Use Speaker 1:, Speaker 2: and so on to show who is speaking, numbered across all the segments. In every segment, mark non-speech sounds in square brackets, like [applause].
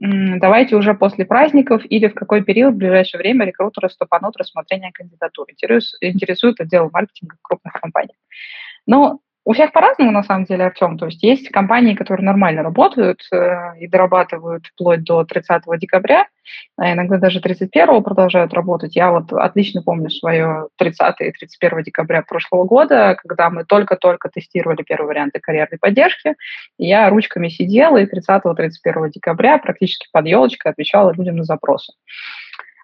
Speaker 1: давайте уже после праздников или в какой период в ближайшее время рекрутеры стопанут рассмотрение кандидатуры. Интересует отдел маркетинга крупных компаниях. Но у всех по-разному, на самом деле, Артем. То есть есть компании, которые нормально работают э, и дорабатывают вплоть до 30 декабря, а иногда даже 31 продолжают работать. Я вот отлично помню свое 30 и 31 декабря прошлого года, когда мы только-только тестировали первые варианты карьерной поддержки. Я ручками сидела и 30-31 декабря практически под елочкой отвечала людям на запросы.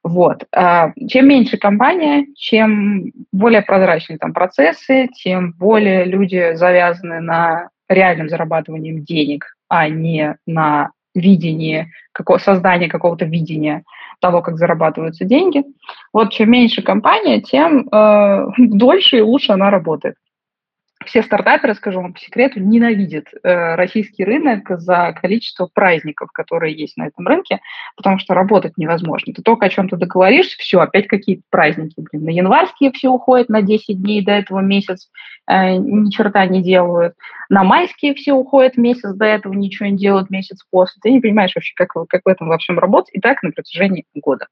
Speaker 1: Вот. А, чем меньше компания, чем более прозрачные там процессы, тем более люди завязаны на реальном зарабатывании денег, а не на видении, какого, создании какого-то видения того, как зарабатываются деньги. Вот чем меньше компания, тем э, [laughs] дольше и лучше она работает все стартаперы, скажу вам по секрету, ненавидят э, российский рынок за количество праздников, которые есть на этом рынке, потому что работать невозможно. Ты только о чем-то договоришься, все, опять какие-то праздники. Блин, на январские все уходят на 10 дней, до этого месяц э, ни черта не делают. На майские все уходят месяц, до этого ничего не делают месяц после. Ты не понимаешь вообще, как, как в этом во всем работать, и так на протяжении года.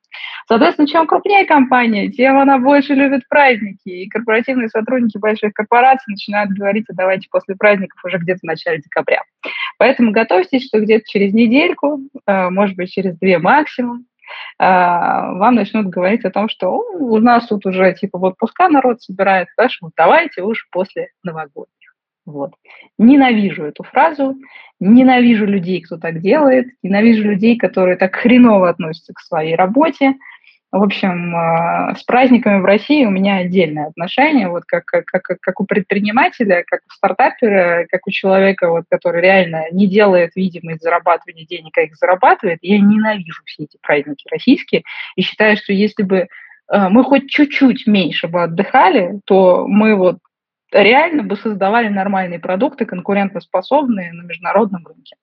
Speaker 1: Соответственно, чем крупнее компания, тем она больше любит праздники, и корпоративные сотрудники больших корпораций начинают надо говорить, а давайте после праздников уже где-то в начале декабря. Поэтому готовьтесь, что где-то через недельку, э, может быть, через две максимум, э, вам начнут говорить о том, что у нас тут уже типа в отпуска народ собирается, да, что давайте уж после новогодних. Вот. Ненавижу эту фразу, ненавижу людей, кто так делает, ненавижу людей, которые так хреново относятся к своей работе, в общем, э, с праздниками в России у меня отдельное отношение, вот как, как, как, у предпринимателя, как у стартапера, как у человека, вот, который реально не делает видимость зарабатывания денег, а их зарабатывает. Я ненавижу все эти праздники российские и считаю, что если бы э, мы хоть чуть-чуть меньше бы отдыхали, то мы вот реально бы создавали нормальные продукты, конкурентоспособные на международном рынке.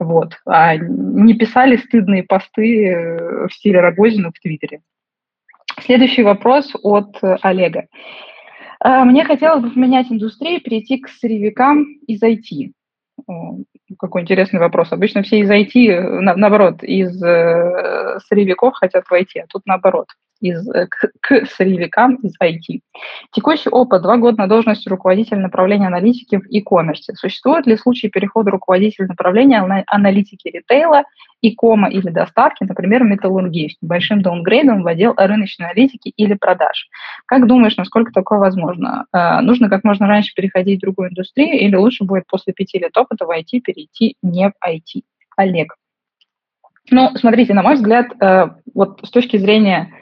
Speaker 1: Вот. А не писали стыдные посты э, в стиле Рогозина в Твиттере. Следующий вопрос от Олега. А, мне хотелось бы поменять индустрию, перейти к сырьевикам из IT. Какой интересный вопрос. Обычно все из IT, наоборот, из э, сырьевиков хотят войти, а тут наоборот из, э, к, к сырьевикам из IT. Текущий опыт – два года на должности руководителя направления аналитики в e-commerce. Существуют ли случаи перехода руководителя направления аналитики ритейла, e-кома или доставки, например, металлургии, с небольшим даунгрейдом в отдел рыночной аналитики или продаж? Как думаешь, насколько такое возможно? Э, нужно как можно раньше переходить в другую индустрию или лучше будет после пяти лет опыта в IT перейти не в IT? Олег. Ну, смотрите, на мой взгляд, э, вот с точки зрения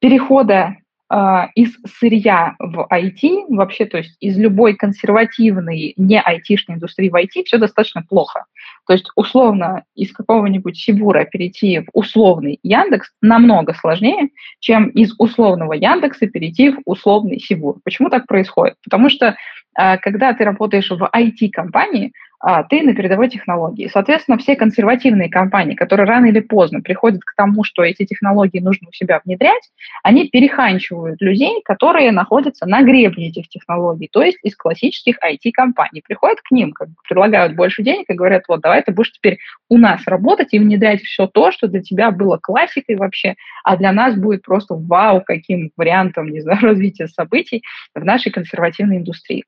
Speaker 1: перехода э, из сырья в IT, вообще, то есть из любой консервативной, не айтишной индустрии в IT, все достаточно плохо. То есть условно из какого-нибудь Сибура перейти в условный Яндекс намного сложнее, чем из условного Яндекса перейти в условный Сибур. Почему так происходит? Потому что э, когда ты работаешь в IT-компании, а ты на передовой технологии. Соответственно, все консервативные компании, которые рано или поздно приходят к тому, что эти технологии нужно у себя внедрять, они переханчивают людей, которые находятся на гребне этих технологий, то есть из классических IT-компаний. Приходят к ним, как бы предлагают больше денег и говорят, вот, давай ты будешь теперь у нас работать и внедрять все то, что для тебя было классикой вообще, а для нас будет просто вау, каким вариантом, не знаю, [laughs] развития событий в нашей консервативной индустрии.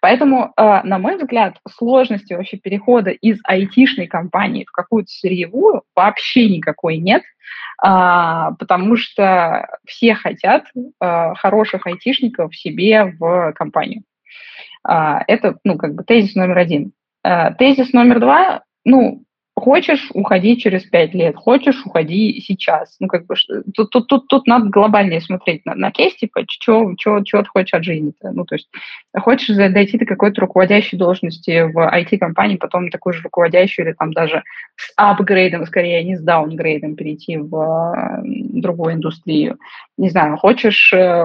Speaker 1: Поэтому, э, на мой взгляд, сложности вообще перехода из айтишной компании в какую-то сырьевую вообще никакой нет, а, потому что все хотят э, хороших айтишников себе в компанию. А, это, ну, как бы тезис номер один. Э, тезис номер два, ну, Хочешь, уходи через пять лет, хочешь, уходи сейчас. Ну, как бы, тут, тут, тут, тут надо глобальнее смотреть на, на кейс, типа, что ты хочешь от жизни-то? Ну, то есть, хочешь дойти до какой-то руководящей должности в IT-компании, потом такую же руководящую или там даже с апгрейдом, скорее, не с даунгрейдом перейти в другую индустрию. Не знаю, хочешь э,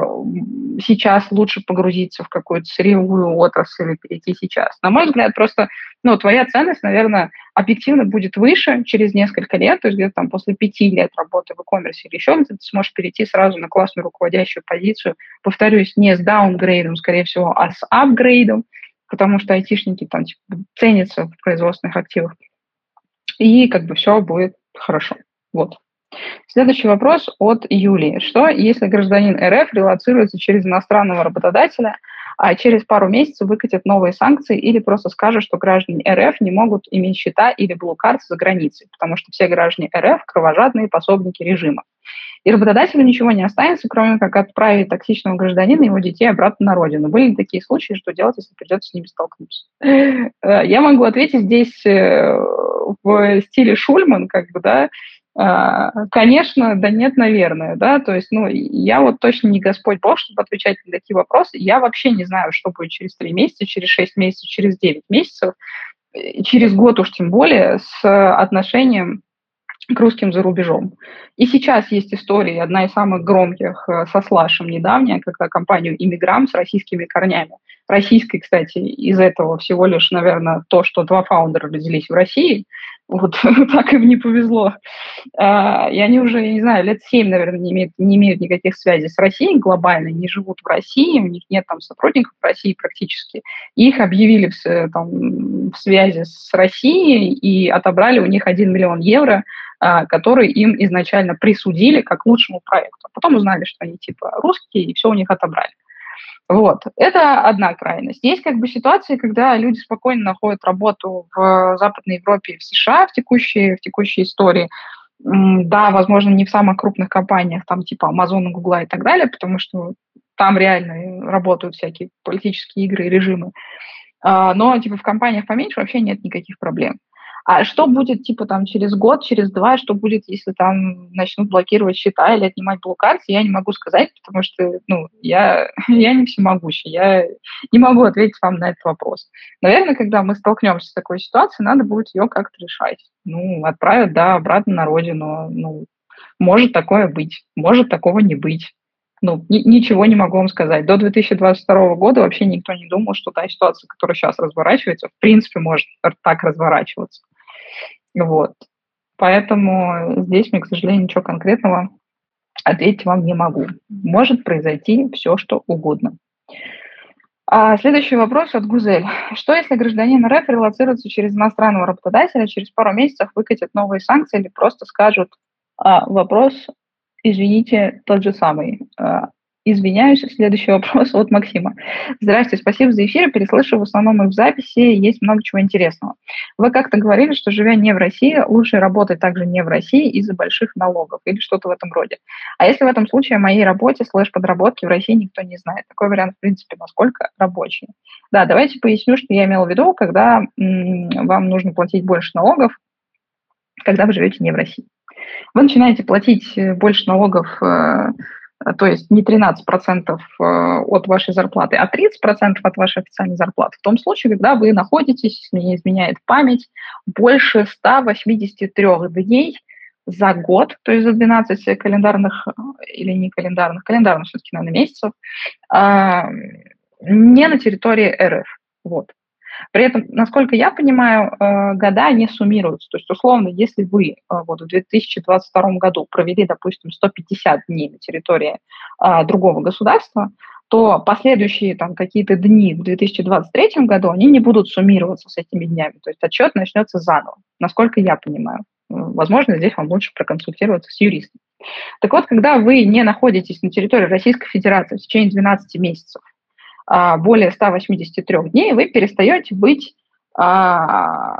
Speaker 1: сейчас лучше погрузиться в какую-то сырьевую отрасль или перейти сейчас. На мой взгляд, просто, ну, твоя ценность, наверное, объективно будет выше через несколько лет, то есть где-то там после пяти лет работы в e-commerce или еще где-то ты сможешь перейти сразу на классную руководящую позицию, повторюсь, не с даунгрейдом, скорее всего, а с апгрейдом, потому что айтишники там типа, ценятся в производственных активах. И как бы все будет хорошо. Вот. Следующий вопрос от Юлии. Что, если гражданин РФ релацируется через иностранного работодателя – а через пару месяцев выкатят новые санкции или просто скажут, что граждане РФ не могут иметь счета или блокарты за границей, потому что все граждане РФ – кровожадные пособники режима. И работодателю ничего не останется, кроме как отправить токсичного гражданина и его детей обратно на родину. Были такие случаи, что делать, если придется с ними столкнуться? Э, я могу ответить здесь э, в стиле Шульман, как бы, да, конечно, да нет, наверное, да, то есть, ну, я вот точно не Господь Бог, чтобы отвечать на такие вопросы. Я вообще не знаю, что будет через три месяца, через шесть месяцев, через девять месяцев, через год уж тем более с отношением к русским за рубежом. И сейчас есть история, одна из самых громких э, со Слашем недавняя, когда компанию «Иммигрант» с российскими корнями. Российской, кстати, из этого всего лишь, наверное, то, что два фаундера родились в России, вот [laughs] так им не повезло. А, и они уже, я не знаю, лет семь, наверное, не имеют, не имеют никаких связей с Россией глобально, не живут в России, у них нет там сотрудников в России практически. Их объявили в, там, в связи с Россией и отобрали у них 1 миллион евро, а, который им изначально присудили как лучшему проекту. Потом узнали, что они типа русские, и все у них отобрали. Вот. Это одна крайность. Есть как бы ситуации, когда люди спокойно находят работу в Западной Европе в США в текущей, в текущей истории. Да, возможно, не в самых крупных компаниях, там типа Amazon, Google и так далее, потому что там реально работают всякие политические игры и режимы. А, но типа в компаниях поменьше вообще нет никаких проблем. А что будет, типа, там, через год, через два, что будет, если там начнут блокировать счета или отнимать блокарты, я не могу сказать, потому что, ну, я, [laughs] я не всемогущий, я не могу ответить вам на этот вопрос. Наверное, когда мы столкнемся с такой ситуацией, надо будет ее как-то решать. Ну, отправят, да, обратно на родину, ну, может такое быть, может такого не быть ну, ни, ничего не могу вам сказать. До 2022 года вообще никто не думал, что та ситуация, которая сейчас разворачивается, в принципе, может так разворачиваться. Вот. Поэтому здесь мне, к сожалению, ничего конкретного ответить вам не могу. Может произойти все, что угодно. А следующий вопрос от Гузель. Что если гражданин РФ релацируется через иностранного работодателя, через пару месяцев выкатят новые санкции или просто скажут а, вопрос, извините, тот же самый. А, Извиняюсь, следующий вопрос [laughs] от Максима. Здравствуйте, спасибо за эфир. Переслышал в основном их в записи, есть много чего интересного. Вы как-то говорили, что живя не в России, лучше работать также не в России из-за больших налогов или что-то в этом роде. А если в этом случае о моей работе слэш-подработке в России никто не знает? Такой вариант, в принципе, насколько рабочий. Да, давайте поясню, что я имела в виду, когда м- вам нужно платить больше налогов, когда вы живете не в России. Вы начинаете платить э, больше налогов Э, то есть не 13% э, от вашей зарплаты, а 30% от вашей официальной зарплаты. В том случае, когда вы находитесь, если не изменяет память, больше 183 дней за год, то есть за 12 календарных э, или не календарных, календарных все-таки, наверное, месяцев, не на территории РФ. Вот. При этом, насколько я понимаю, э, года не суммируются. То есть, условно, если вы э, вот в 2022 году провели, допустим, 150 дней на территории э, другого государства, то последующие там какие-то дни в 2023 году, они не будут суммироваться с этими днями. То есть отчет начнется заново, насколько я понимаю. Возможно, здесь вам лучше проконсультироваться с юристом. Так вот, когда вы не находитесь на территории Российской Федерации в течение 12 месяцев, более 183 дней, вы перестаете быть, а,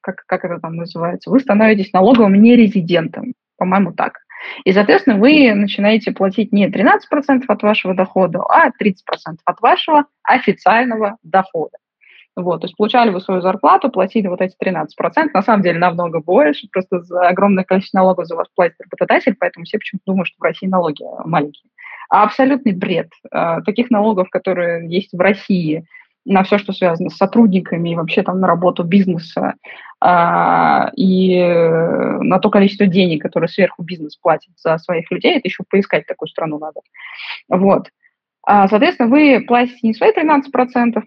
Speaker 1: как, как это там называется, вы становитесь налоговым нерезидентом, по-моему, так. И, соответственно, вы начинаете платить не 13% от вашего дохода, а 30% от вашего официального дохода. Вот, то есть получали вы свою зарплату, платили вот эти 13%, на самом деле намного больше, просто за огромное количество налогов за вас платит работодатель, поэтому все почему-то думают, что в России налоги маленькие. А абсолютный бред. А, таких налогов, которые есть в России, на все, что связано с сотрудниками и вообще там на работу бизнеса, а, и на то количество денег, которые сверху бизнес платит за своих людей, это еще поискать такую страну надо. Вот. Соответственно, вы платите не свои 13%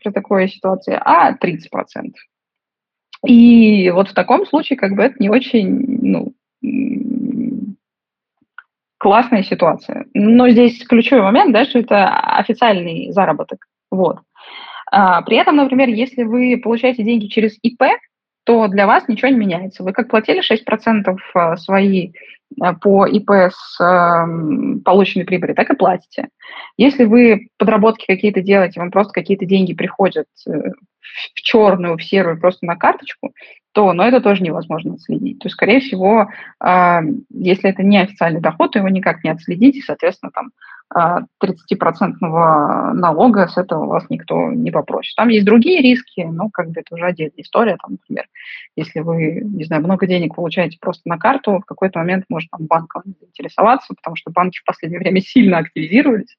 Speaker 1: при такой ситуации, а 30%. И вот в таком случае как бы это не очень ну, классная ситуация. Но здесь ключевой момент, да, что это официальный заработок. Вот. А, при этом, например, если вы получаете деньги через ИП, то для вас ничего не меняется. Вы как платили 6% а, свои а, по ИП с э, полученной прибыли, так и платите. Если вы подработки какие-то делаете, вам просто какие-то деньги приходят э, в черную, в серую, просто на карточку, то, но это тоже невозможно отследить. То есть, скорее всего, э, если это не официальный доход, то его никак не отследить, и, соответственно, там 30% налога с этого вас никто не попросит. Там есть другие риски, но как бы это уже отдельная история. Там, например, если вы, не знаю, много денег получаете просто на карту, в какой-то момент может там, банком заинтересоваться, потому что банки в последнее время сильно активизировались.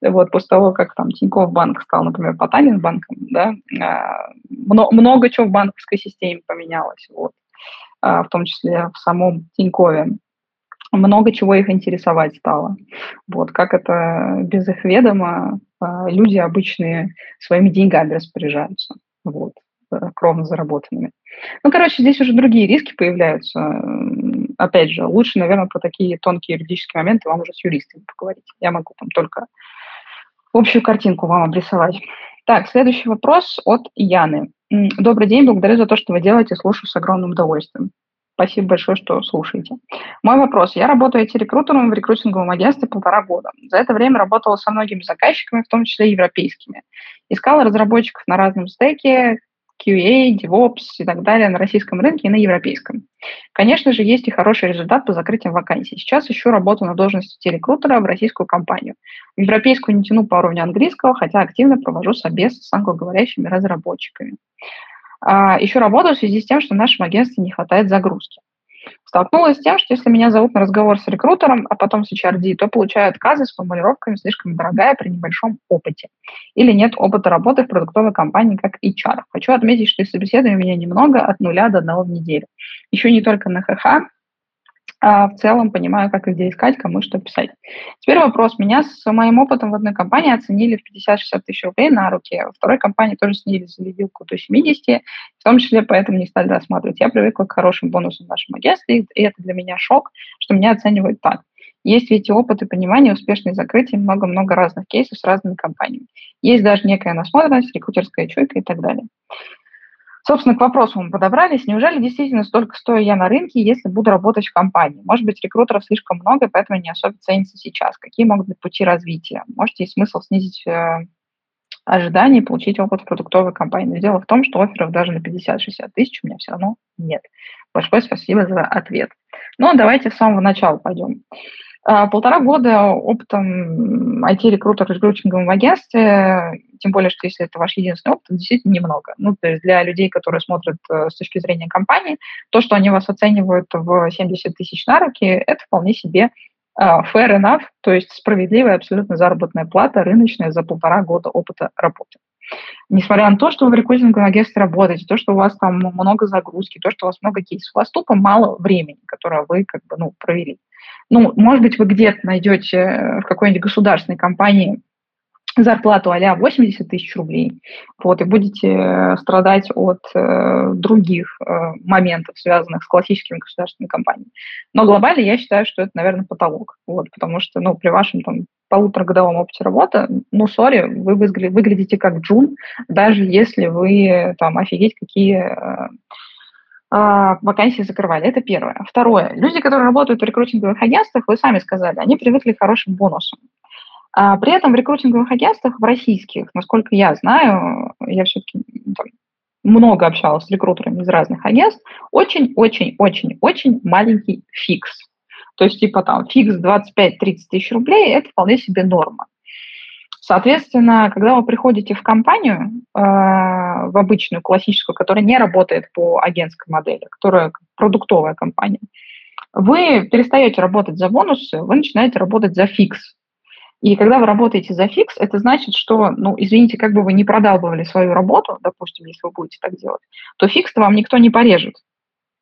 Speaker 1: Вот, после того, как там Тинькофф банк стал, например, Потанин банком, да, а, много, много чего в банковской системе поменялось, вот, а, в том числе в самом Тинькове много чего их интересовать стало. Вот, как это без их ведома а, люди обычные своими деньгами распоряжаются, вот, э, кровно заработанными. Ну, короче, здесь уже другие риски появляются. Опять же, лучше, наверное, про такие тонкие юридические моменты вам уже с юристами поговорить. Я могу там только общую картинку вам обрисовать. Так, следующий вопрос от Яны. Добрый день, благодарю за то, что вы делаете, слушаю с огромным удовольствием. Спасибо большое, что слушаете. Мой вопрос. Я работаю IT-рекрутером в рекрутинговом агентстве полтора года. За это время работала со многими заказчиками, в том числе европейскими. Искала разработчиков на разном стеке, QA, DevOps и так далее на российском рынке и на европейском. Конечно же, есть и хороший результат по закрытиям вакансий. Сейчас ищу работу на должности телекрутера в российскую компанию. В европейскую не тяну по уровню английского, хотя активно провожу собес с англоговорящими разработчиками. А, еще работаю в связи с тем, что нашем агентстве не хватает загрузки. Столкнулась с тем, что если меня зовут на разговор с рекрутером, а потом с HRD, то получаю отказы с формулировками «слишком дорогая при небольшом опыте» или «нет опыта работы в продуктовой компании как HR». Хочу отметить, что из собеседований у меня немного, от нуля до одного в неделю. Еще не только на ХХ, а в целом понимаю, как и где искать, кому что писать. Теперь вопрос. Меня с моим опытом в одной компании оценили в 50-60 тысяч рублей на руки. Во второй компании тоже снизили за вилку до 70, в том числе поэтому не стали рассматривать. Я привыкла к хорошим бонусам в нашем агентстве, и это для меня шок, что меня оценивают так. Есть ведь и опыт и понимание, успешные закрытия, много-много разных кейсов с разными компаниями. Есть даже некая насмотренность, рекрутерская чуйка и так далее. Собственно, к вопросу мы подобрались. Неужели действительно столько стою я на рынке, если буду работать в компании? Может быть, рекрутеров слишком много, поэтому не особо ценится сейчас. Какие могут быть пути развития? Может, есть смысл снизить э, ожидания и получить опыт в продуктовой компании. Но дело в том, что офферов даже на 50-60 тысяч у меня все равно нет. Большое спасибо за ответ. Ну, давайте с самого начала пойдем. А, полтора года опытом IT-рекрутера рекрутинговом агентстве, тем более, что если это ваш единственный опыт, действительно немного. Ну, то есть для людей, которые смотрят э, с точки зрения компании, то, что они вас оценивают в 70 тысяч на руки, это вполне себе uh, fair enough, то есть справедливая абсолютно заработная плата рыночная за полтора года опыта работы. Несмотря на то, что вы в рекрутинговом агентстве работаете, то, что у вас там много загрузки, то, что у вас много кейсов, у вас тупо мало времени, которое вы как бы, ну, провели. Ну, может быть, вы где-то найдете в какой-нибудь государственной компании зарплату а 80 тысяч рублей, вот, и будете э, страдать от э, других э, моментов, связанных с классическими государственными компаниями. Но глобально я считаю, что это, наверное, потолок, вот, потому что, ну, при вашем там полуторагодовом опыте работы, ну, сори, вы выглядите как джун, даже если вы там офигеть какие э, э, вакансии закрывали. Это первое. Второе. Люди, которые работают в рекрутинговых агентствах, вы сами сказали, они привыкли к хорошим бонусам. А при этом в рекрутинговых агентствах, в российских, насколько я знаю, я все-таки много общалась с рекрутерами из разных агентств, очень-очень-очень-очень маленький фикс. То есть, типа там фикс 25-30 тысяч рублей – это вполне себе норма. Соответственно, когда вы приходите в компанию, э, в обычную, классическую, которая не работает по агентской модели, которая продуктовая компания, вы перестаете работать за бонусы, вы начинаете работать за фикс. И когда вы работаете за фикс, это значит, что, ну, извините, как бы вы не продалбывали свою работу, допустим, если вы будете так делать, то фикс-то вам никто не порежет.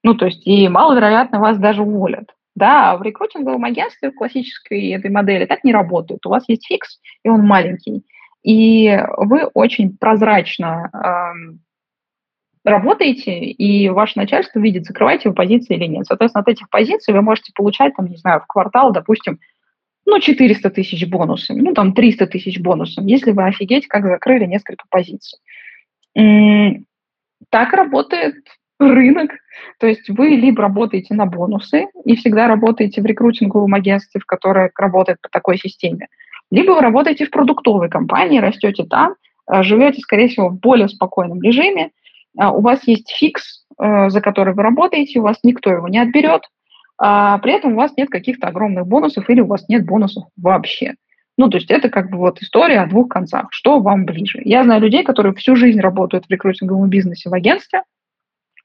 Speaker 1: Ну, то есть, и маловероятно, вас даже уволят. Да, в рекрутинговом агентстве в классической этой модели так не работает. У вас есть фикс, и он маленький. И вы очень прозрачно эм, работаете, и ваше начальство видит, закрываете вы позиции или нет. Соответственно, от этих позиций вы можете получать, там, не знаю, в квартал, допустим, ну, 400 тысяч бонусами, ну, там, 300 тысяч бонусом, если вы офигеть, как закрыли несколько позиций. Так работает рынок. То есть вы либо работаете на бонусы и всегда работаете в рекрутинговом агентстве, в которое работает по такой системе, либо вы работаете в продуктовой компании, растете там, э, живете, скорее всего, в более спокойном режиме, а у вас есть фикс, э, за который вы работаете, у вас никто его не отберет, а при этом у вас нет каких-то огромных бонусов или у вас нет бонусов вообще. Ну, то есть это как бы вот история о двух концах. Что вам ближе? Я знаю людей, которые всю жизнь работают в рекрутинговом бизнесе в агентстве,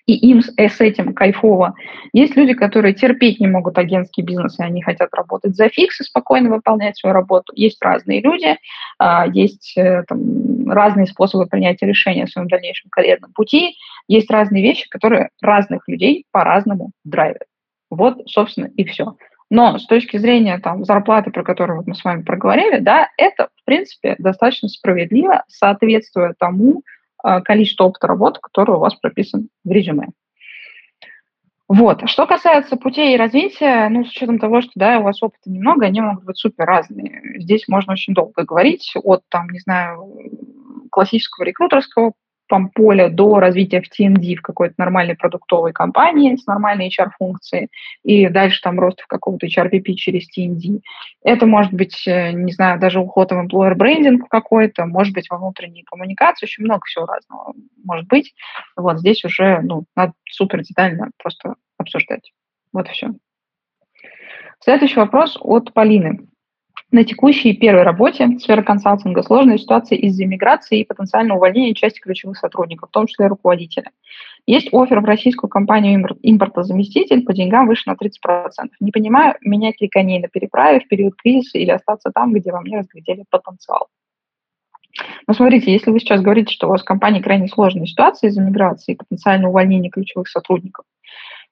Speaker 1: и им с, э, с этим кайфово. Есть люди, которые терпеть не могут агентский бизнес, и они хотят работать за фикс и спокойно выполнять свою работу. Есть разные люди, а, есть э, там, разные способы принятия решения в своем дальнейшем карьерном пути, есть разные вещи, которые разных людей по-разному драйвят. Вот, собственно, и все. Но с точки зрения там, зарплаты, про которую мы с вами проговорили, да, это, в принципе, достаточно справедливо, соответствуя тому э, количеству опыта работы, который у вас прописан в резюме. Вот. Что касается путей развития, ну, с учетом того, что, да, у вас опыта немного, они могут быть супер разные. Здесь можно очень долго говорить от, там, не знаю, классического рекрутерского поля до развития в TND в какой-то нормальной продуктовой компании с нормальной HR-функцией, и дальше там рост в какого-то HRPP через TND. Это может быть, э, не знаю, даже уход в employer брендинг какой-то, может быть, во внутренней коммуникации, очень много всего разного может быть. Вот здесь уже, ну, надо супер детально просто обсуждать. Вот и все. Следующий вопрос от Полины. На текущей первой работе сфера консалтинга сложная ситуация из-за миграции и потенциального увольнения части ключевых сотрудников, в том числе руководителя. Есть офер в российскую компанию импортозаместитель по деньгам выше на 30%. Не понимаю, менять ли коней на переправе в период кризиса или остаться там, где во мне разглядели потенциал. Но смотрите, если вы сейчас говорите, что у вас в компании крайне сложная ситуация из-за миграции и потенциального увольнения ключевых сотрудников,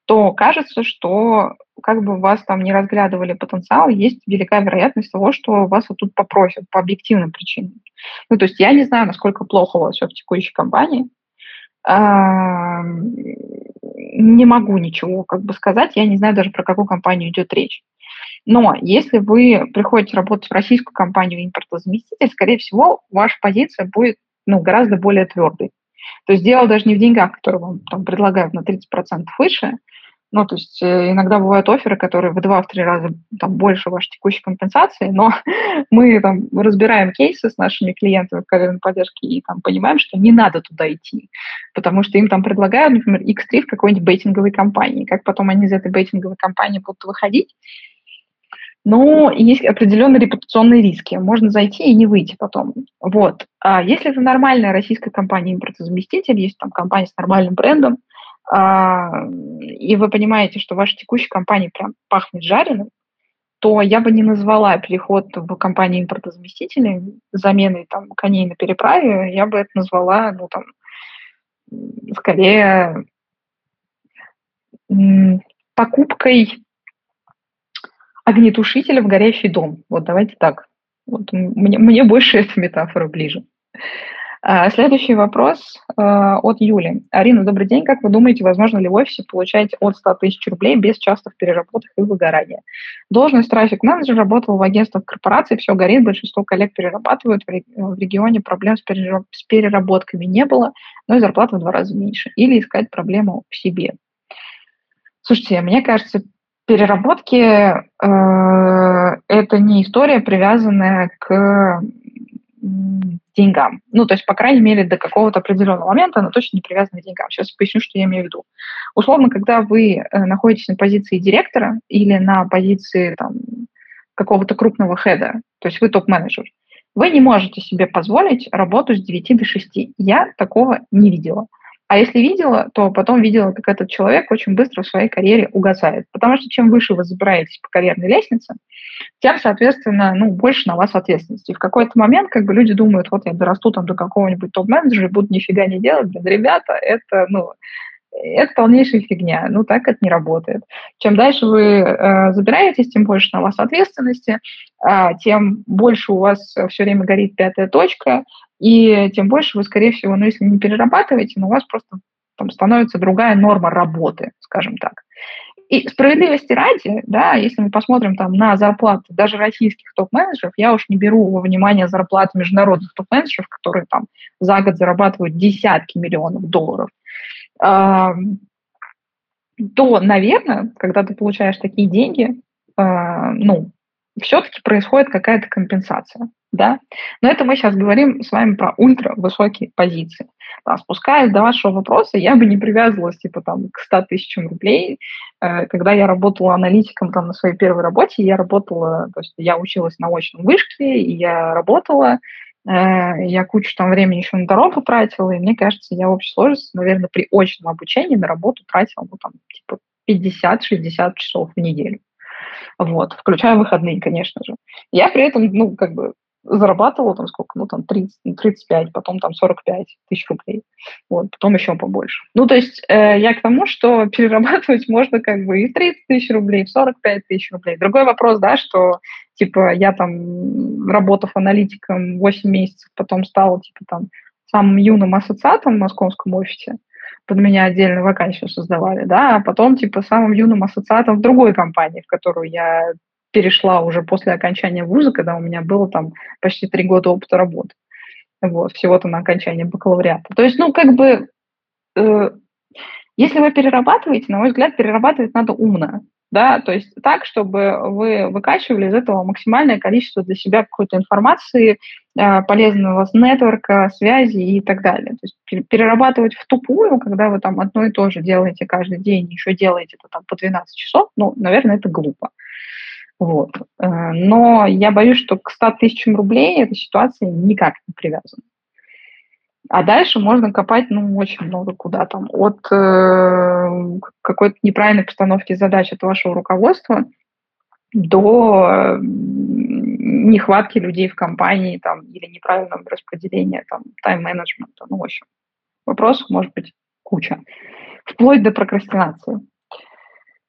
Speaker 1: то кажется, что как бы вас там не разглядывали потенциал, есть велика вероятность того, что вас вот тут попросят по объективным причинам. Ну, то есть я не знаю, насколько плохо у вас все в текущей компании. Не могу ничего как бы сказать, я не знаю даже, про какую компанию идет речь. Но если вы приходите работать в российскую компанию импортозаместитель, скорее всего, ваша позиция будет ну, гораздо более твердой. То есть дело даже не в деньгах, которые вам там, предлагают на 30% выше, ну, то есть э, иногда бывают оферы, которые в два-три раза там, больше вашей текущей компенсации, но [laughs] мы там разбираем кейсы с нашими клиентами в карьерной поддержке и там понимаем, что не надо туда идти, потому что им там предлагают, например, X3 в какой-нибудь бейтинговой компании. Как потом они из этой бейтинговой компании будут выходить? Ну, есть определенные репутационные риски. Можно зайти и не выйти потом. Вот. А если это нормальная российская компания импортозаместитель, есть там компания с нормальным брендом, а, и вы понимаете, что ваша текущая компания прям пахнет жареным, то я бы не назвала переход в компанию импортозаместителей заменой там коней на переправе, я бы это назвала, ну, там, скорее покупкой огнетушителя в горящий дом. Вот давайте так. Вот мне, мне больше [laughs] эта метафора ближе. А, следующий вопрос э, от Юли. Арина, добрый день. Как вы думаете, возможно ли в офисе получать от 100 тысяч рублей без частых переработок и выгорания? Должность трафик-менеджер работал в агентствах корпорации, все горит, большинство коллег перерабатывают, в регионе проблем с переработками не было, но и зарплата в два раза меньше. Или искать проблему в себе. Слушайте, мне кажется, переработки э, это не история, привязанная к деньгам. Ну, то есть, по крайней мере, до какого-то определенного момента она точно не привязана к деньгам. Сейчас поясню, что я имею в виду. Условно, когда вы э, находитесь на позиции директора или на позиции там, какого-то крупного хеда, то есть вы топ-менеджер, вы не можете себе позволить работу с 9 до 6. Я такого не видела. А если видела, то потом видела, как этот человек очень быстро в своей карьере угасает. Потому что чем выше вы забираетесь по карьерной лестнице, тем, соответственно, ну, больше на вас ответственности. И в какой-то момент как бы люди думают, вот я дорасту там до какого-нибудь топ-менеджера буду нифига не делать. Блин, ребята, это, ну, это полнейшая фигня. Ну, так это не работает. Чем дальше вы э, забираетесь, тем больше на вас ответственности, э, тем больше у вас все время горит пятая точка, и тем больше вы, скорее всего, ну, если не перерабатываете, но у вас просто там становится другая норма работы, скажем так. И справедливости ради, да, если мы посмотрим там на зарплаты даже российских топ-менеджеров, я уж не беру во внимание зарплаты международных топ-менеджеров, которые там за год зарабатывают десятки миллионов долларов, то, наверное, когда ты получаешь такие деньги, а, ну, все-таки происходит какая-то компенсация, да. Но это мы сейчас говорим с вами про ультравысокие позиции. Да, спускаясь до вашего вопроса, я бы не привязывалась типа там к 100 тысячам рублей. Э, когда я работала аналитиком там на своей первой работе, я работала, то есть я училась на очном вышке, и я работала, э, я кучу там времени еще на дорогу тратила, и мне кажется, я в общей сложности, наверное, при очном обучении на работу тратила, ну, там, типа 50-60 часов в неделю вот, включая выходные, конечно же. Я при этом, ну, как бы зарабатывала там сколько, ну, там 30, 35, потом там 45 тысяч рублей, вот, потом еще побольше. Ну, то есть э, я к тому, что [laughs] перерабатывать можно как бы и в 30 тысяч рублей, и в 45 тысяч рублей. Другой вопрос, да, что, типа, я там, работав аналитиком 8 месяцев, потом стала, типа, там, самым юным ассоциатом в московском офисе, под меня отдельно вакансию создавали, да, а потом, типа, самым юным ассоциатом в другой компании, в которую я перешла уже после окончания вуза, когда у меня было там почти три года опыта работы. Вот, всего-то на окончание бакалавриата. То есть, ну, как бы, э, если вы перерабатываете, на мой взгляд, перерабатывать надо умно да, то есть так, чтобы вы выкачивали из этого максимальное количество для себя какой-то информации, э, полезного вас нетворка, связи и так далее. То есть перерабатывать в тупую, когда вы там одно и то же делаете каждый день, еще делаете это там по 12 часов, ну, наверное, это глупо. Вот. Э, но я боюсь, что к 100 тысячам рублей эта ситуация никак не привязана. А дальше можно копать, ну, очень много куда там. От э, какой-то неправильной постановки задач от вашего руководства до э, нехватки людей в компании там, или неправильного распределения там, тайм-менеджмента. Ну, в общем, вопросов может быть куча. Вплоть до прокрастинации.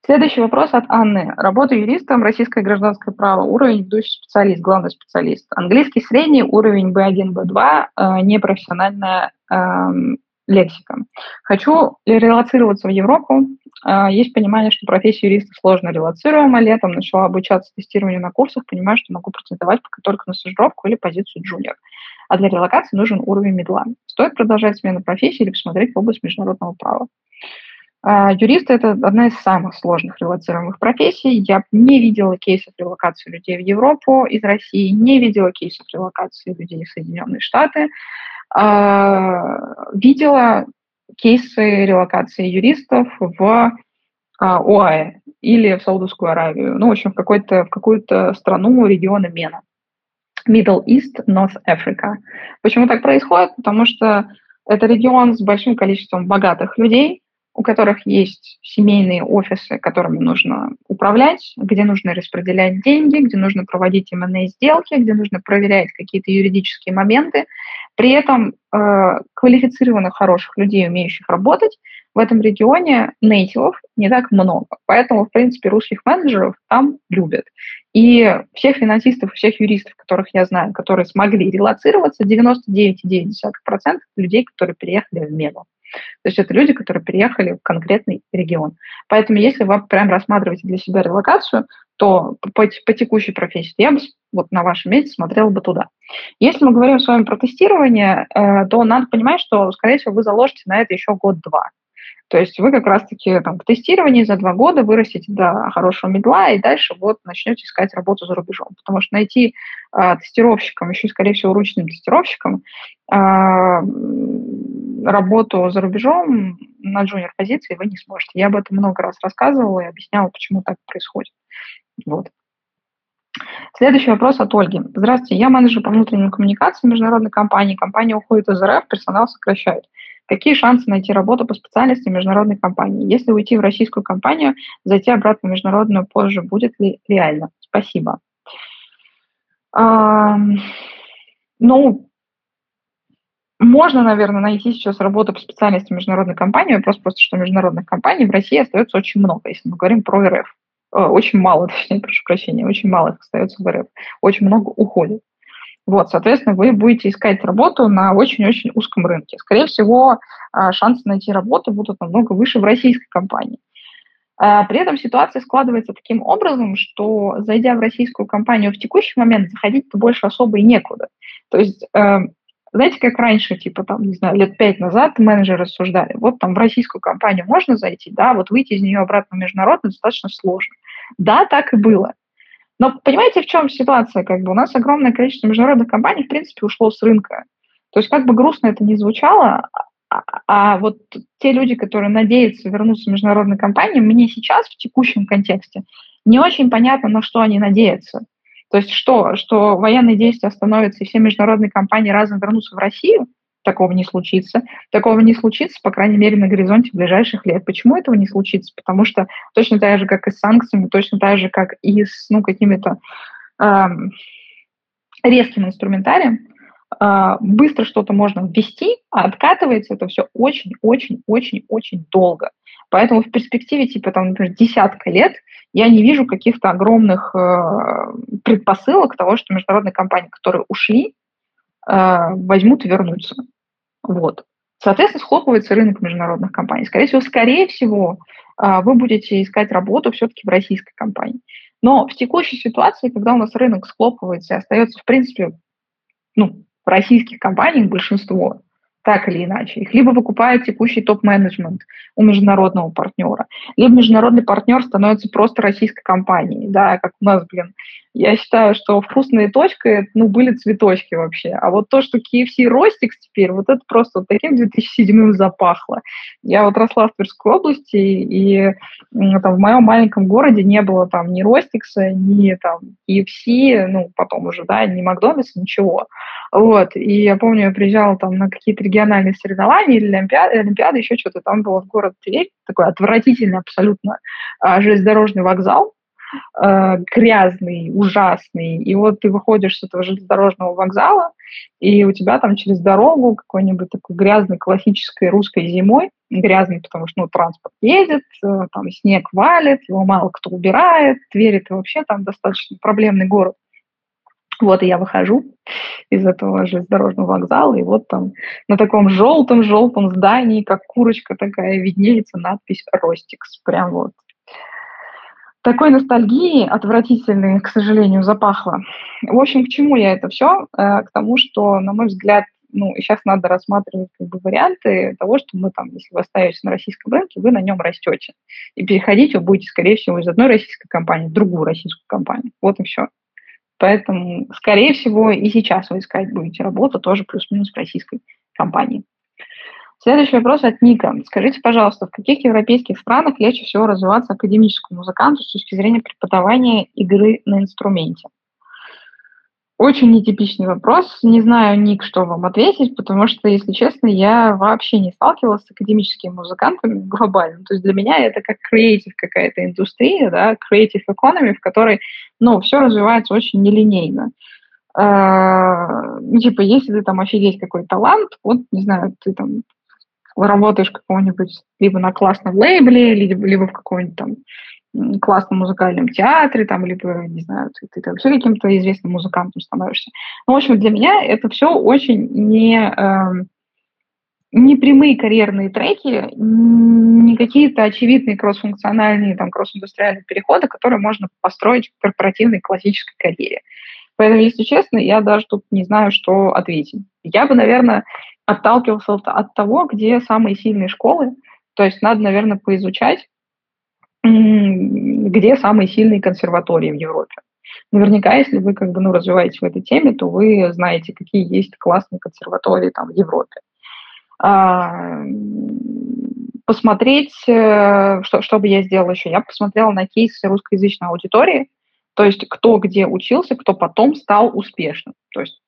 Speaker 1: Следующий вопрос от Анны. Работаю юристом, российское гражданское право, уровень ведущий специалист, главный специалист. Английский средний, уровень B1, B2, э, непрофессиональная э, лексика. Хочу релацироваться в Европу. Э, есть понимание, что профессия юриста сложно релацируема. Летом начала обучаться тестированию на курсах, понимаю, что могу претендовать пока только на стажировку или позицию джуниор. А для релокации нужен уровень медла. Стоит продолжать смену профессии или посмотреть в область международного права? А, юристы – это одна из самых сложных релацируемых профессий. Я не видела кейсов релокации людей в Европу из России, не видела кейсов релокации людей в Соединенные Штаты. А, видела кейсы релокации юристов в а, ОАЭ или в Саудовскую Аравию, ну, в общем, в, какой-то, в какую-то страну региона Мена. Middle East, North Africa. Почему так происходит? Потому что это регион с большим количеством богатых людей, у которых есть семейные офисы, которыми нужно управлять, где нужно распределять деньги, где нужно проводить M&A сделки, где нужно проверять какие-то юридические моменты. При этом э, квалифицированных, хороших людей, умеющих работать, в этом регионе нейтивов не так много. Поэтому, в принципе, русских менеджеров там любят. И всех финансистов, всех юристов, которых я знаю, которые смогли релацироваться, 99,9% людей, которые переехали в Мега. То есть это люди, которые переехали в конкретный регион. Поэтому если вы прям рассматриваете для себя релокацию, то по, по текущей профессии я бы вот на вашем месте смотрела бы туда. Если мы говорим с вами про тестирование, э, то надо понимать, что, скорее всего, вы заложите на это еще год-два. То есть вы как раз-таки там, в тестировании за два года вырастете до хорошего медла и дальше вот начнете искать работу за рубежом. Потому что найти э, тестировщиком, еще, скорее всего, ручным тестировщиком, э, работу за рубежом на джуниор-позиции вы не сможете. Я об этом много раз рассказывала и объясняла, почему так происходит. Вот. Следующий вопрос от Ольги. Здравствуйте, я менеджер по внутренним коммуникациям международной компании. Компания уходит из РФ, персонал сокращают. Какие шансы найти работу по специальности в международной компании? Если уйти в российскую компанию, зайти обратно в международную позже будет ли реально? Спасибо. Ну, можно, наверное, найти сейчас работу по специальности международной компании, просто просто что международных компаний в России остается очень много, если мы говорим про РФ. Э, очень мало, [laughs] точнее, прошу прощения, очень мало их остается в РФ. Очень много уходит. Вот, соответственно, вы будете искать работу на очень-очень узком рынке. Скорее всего, а, шансы найти работу будут намного выше в российской компании. А, при этом ситуация складывается таким образом, что зайдя в российскую компанию в текущий момент, заходить-то больше особо и некуда. То есть, э, знаете, как раньше, типа там, не знаю, лет пять назад менеджеры рассуждали, вот там в российскую компанию можно зайти, да, вот выйти из нее обратно в международную достаточно сложно. Да, так и было. Но понимаете, в чем ситуация? Как бы у нас огромное количество международных компаний, в принципе, ушло с рынка. То есть как бы грустно это ни звучало, а, а вот те люди, которые надеются вернуться в международные компании, мне сейчас в текущем контексте не очень понятно, на что они надеются. То есть что, что военные действия остановятся и все международные компании разом вернутся в Россию – такого не случится. Такого не случится, по крайней мере, на горизонте ближайших лет. Почему этого не случится? Потому что точно так же, как и с санкциями, точно так же, как и с ну, какими-то э, резким инструментарием, э, быстро что-то можно ввести, а откатывается это все очень-очень-очень-очень долго. Поэтому в перспективе, типа, там, например, десятка лет я не вижу каких-то огромных э, предпосылок того, что международные компании, которые ушли, э, возьмут и вернутся. Вот. Соответственно, схлопывается рынок международных компаний. Скорее всего, скорее всего, а, вы будете искать работу все-таки в российской компании. Но в текущей ситуации, когда у нас рынок схлопывается и остается, в принципе, ну, в российских компаниях большинство, так или иначе. Их либо выкупает текущий топ-менеджмент у международного партнера, либо международный партнер становится просто российской компанией, да, как у нас, блин, я считаю, что вкусные точки, ну, были цветочки вообще. А вот то, что KFC Ростикс теперь, вот это просто вот таким 2007 запахло. Я вот росла в Тверской области, и там, в моем маленьком городе не было там ни Ростикса, ни там KFC, ну, потом уже, да, ни Макдональдса, ничего. Вот, и я помню, я приезжала там на какие-то региональные соревнования или олимпиады, олимпиады еще что-то, там было в город Тверь, такой отвратительный абсолютно а, железнодорожный вокзал, э, грязный, ужасный. И вот ты выходишь с этого железнодорожного вокзала, и у тебя там через дорогу какой-нибудь такой грязной классической русской зимой, грязный, потому что ну, транспорт едет, э, там снег валит, его мало кто убирает, Тверь это вообще там достаточно проблемный город. Вот и я выхожу из этого железнодорожного вокзала, и вот там на таком желтом-желтом здании, как курочка такая, виднеется надпись «Ростикс». Прям вот такой ностальгии отвратительной, к сожалению, запахло. В общем, к чему я это все? Э, к тому, что, на мой взгляд, ну, и сейчас надо рассматривать как бы варианты того, что мы там, если вы остаетесь на российском рынке, вы на нем растете. И переходить вы будете, скорее всего, из одной российской компании в другую российскую компанию. Вот и все. Поэтому, скорее всего, и сейчас вы искать будете работу тоже плюс-минус в российской компании. Следующий вопрос от Ника. Скажите, пожалуйста, в каких европейских странах легче всего развиваться академическому музыканту с точки зрения преподавания игры на инструменте? Очень нетипичный вопрос. Не знаю, Ник, что вам ответить, потому что, если честно, я вообще не сталкивалась с академическими музыкантами [laughs] глобально. То есть для меня это как креатив какая-то индустрия, да, creative economy, в которой, ну, все развивается очень нелинейно. Ну, типа, если ты там офигеть какой талант, вот, не знаю, ты там работаешь какого-нибудь либо на классном лейбле, либо, либо в каком-нибудь там классном музыкальном театре, там, либо, не знаю, ты, ты, ты вообще каким-то известным музыкантом становишься. Ну, в общем, для меня это все очень не, э, не прямые карьерные треки, не какие-то очевидные кроссфункциональные, там, кросс-индустриальные переходы, которые можно построить в корпоративной классической карьере. Поэтому, если честно, я даже тут не знаю, что ответить. Я бы, наверное, отталкивался от того, где самые сильные школы. То есть надо, наверное, поизучать, где самые сильные консерватории в Европе. Наверняка, если вы как бы, ну, развиваетесь в этой теме, то вы знаете, какие есть классные консерватории там в Европе. А, посмотреть, э, что, что бы я сделала еще? Я посмотрела на кейсы русскоязычной аудитории, то есть кто где учился, кто потом стал успешным. То есть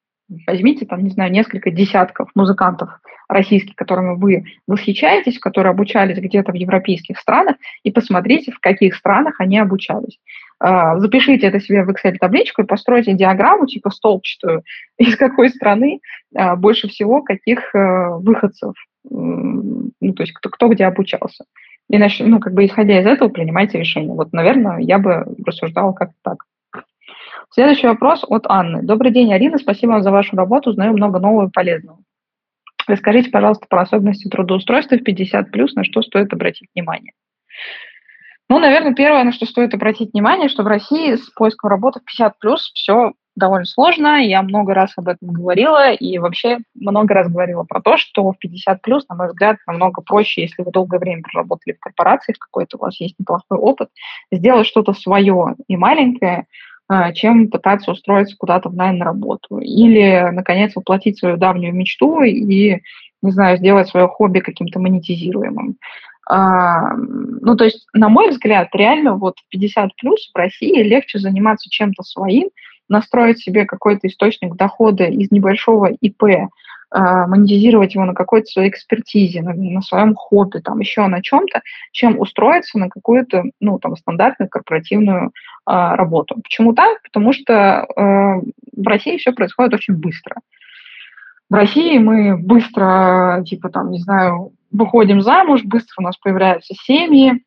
Speaker 1: возьмите там, не знаю, несколько десятков музыкантов российских, которыми вы восхищаетесь, которые обучались где-то в европейских странах, и посмотрите, в каких странах они обучались. А, запишите это себе в Excel-табличку и постройте диаграмму, типа столбчатую, [laughs] из какой страны а, больше всего каких э, выходцев, ну, то есть кто, кто где обучался. И, ну, как бы исходя из этого, принимайте решение. Вот, наверное, я бы рассуждала как-то так. Следующий вопрос от Анны. Добрый день, Арина. Спасибо вам за вашу работу. Узнаю много нового и полезного. Расскажите, пожалуйста, про особенности трудоустройства в 50+, на что стоит обратить внимание. Ну, наверное, первое, на что стоит обратить внимание, что в России с поиском работы в 50+, все довольно сложно. Я много раз об этом говорила и вообще много раз говорила про то, что в 50 плюс, на мой взгляд, намного проще, если вы долгое время проработали в корпорации, в какой-то у вас есть неплохой опыт, сделать что-то свое и маленькое, чем пытаться устроиться куда-то в найм на работу. Или, наконец, воплотить свою давнюю мечту и, не знаю, сделать свое хобби каким-то монетизируемым. А, ну, то есть, на мой взгляд, реально вот в 50 плюс в России легче заниматься чем-то своим, настроить себе какой-то источник дохода из небольшого ИП, а, монетизировать его на какой-то своей экспертизе, на, на своем хобби, там еще на чем-то, чем устроиться на какую-то, ну, там, стандартную корпоративную а, работу. Почему так? Потому что а, в России все происходит очень быстро. В России мы быстро, типа, там, не знаю, выходим замуж, быстро у нас появляются семьи,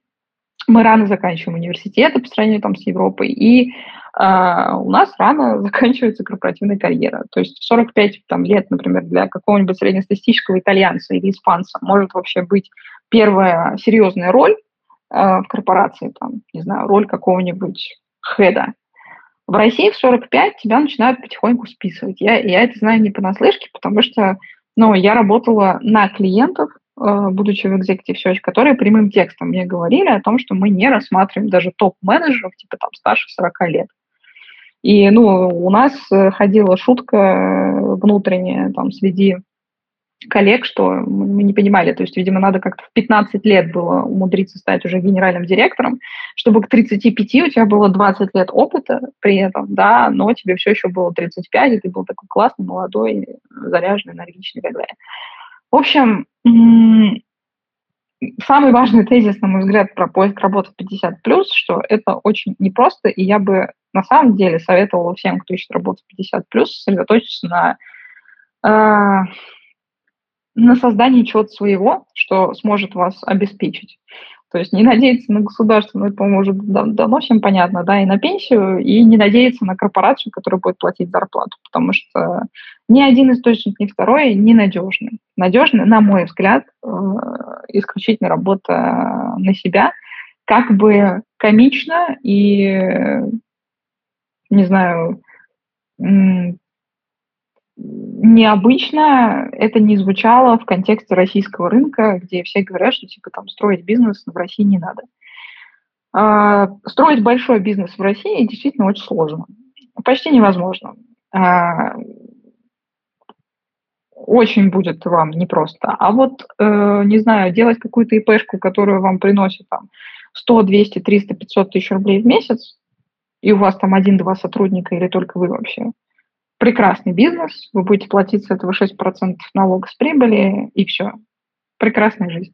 Speaker 1: мы рано заканчиваем университеты по сравнению там с Европой, и а у нас рано [laughs] заканчивается корпоративная карьера. То есть 45 там, лет, например, для какого-нибудь среднестатистического итальянца или испанца может вообще быть первая серьезная роль э, в корпорации, там, не знаю, роль какого-нибудь хеда. В России в 45 тебя начинают потихоньку списывать. Я, я это знаю не понаслышке, потому что ну, я работала на клиентов, Э, будучи в Executive Search, которые прямым текстом мне говорили о том, что мы не рассматриваем даже топ-менеджеров, типа там старше 40 лет. И, ну, у нас э, ходила шутка э, внутренняя там среди коллег, что мы не понимали, то есть, видимо, надо как-то в 15 лет было умудриться стать уже генеральным директором, чтобы к 35 у тебя было 20 лет опыта при этом, да, но тебе все еще было 35, и ты был такой классный, молодой, заряженный, энергичный и так далее. В общем, самый важный тезис, на мой взгляд, про поиск работы в 50+, что это очень непросто, и я бы на самом деле советовала всем, кто ищет работу в 50+, сосредоточиться на, э, на создании чего-то своего, что сможет вас обеспечить. То есть не надеяться на государство, ну, это, по-моему, уже давно всем понятно, да, и на пенсию, и не надеяться на корпорацию, которая будет платить зарплату, потому что ни один источник, ни второй не надежный. Надежный, на мой взгляд, э, исключительно работа на себя, как бы комично и, не знаю, необычно это не звучало в контексте российского рынка, где все говорят, что типа там строить бизнес в России не надо. А, строить большой бизнес в России действительно очень сложно. Почти невозможно. А, очень будет вам непросто. А вот, э, не знаю, делать какую-то ИПшку, которая вам приносит там 100, 200, 300, 500 тысяч рублей в месяц, и у вас там один-два сотрудника или только вы вообще – прекрасный бизнес, вы будете платить с этого 6% налога с прибыли, и все. Прекрасная жизнь.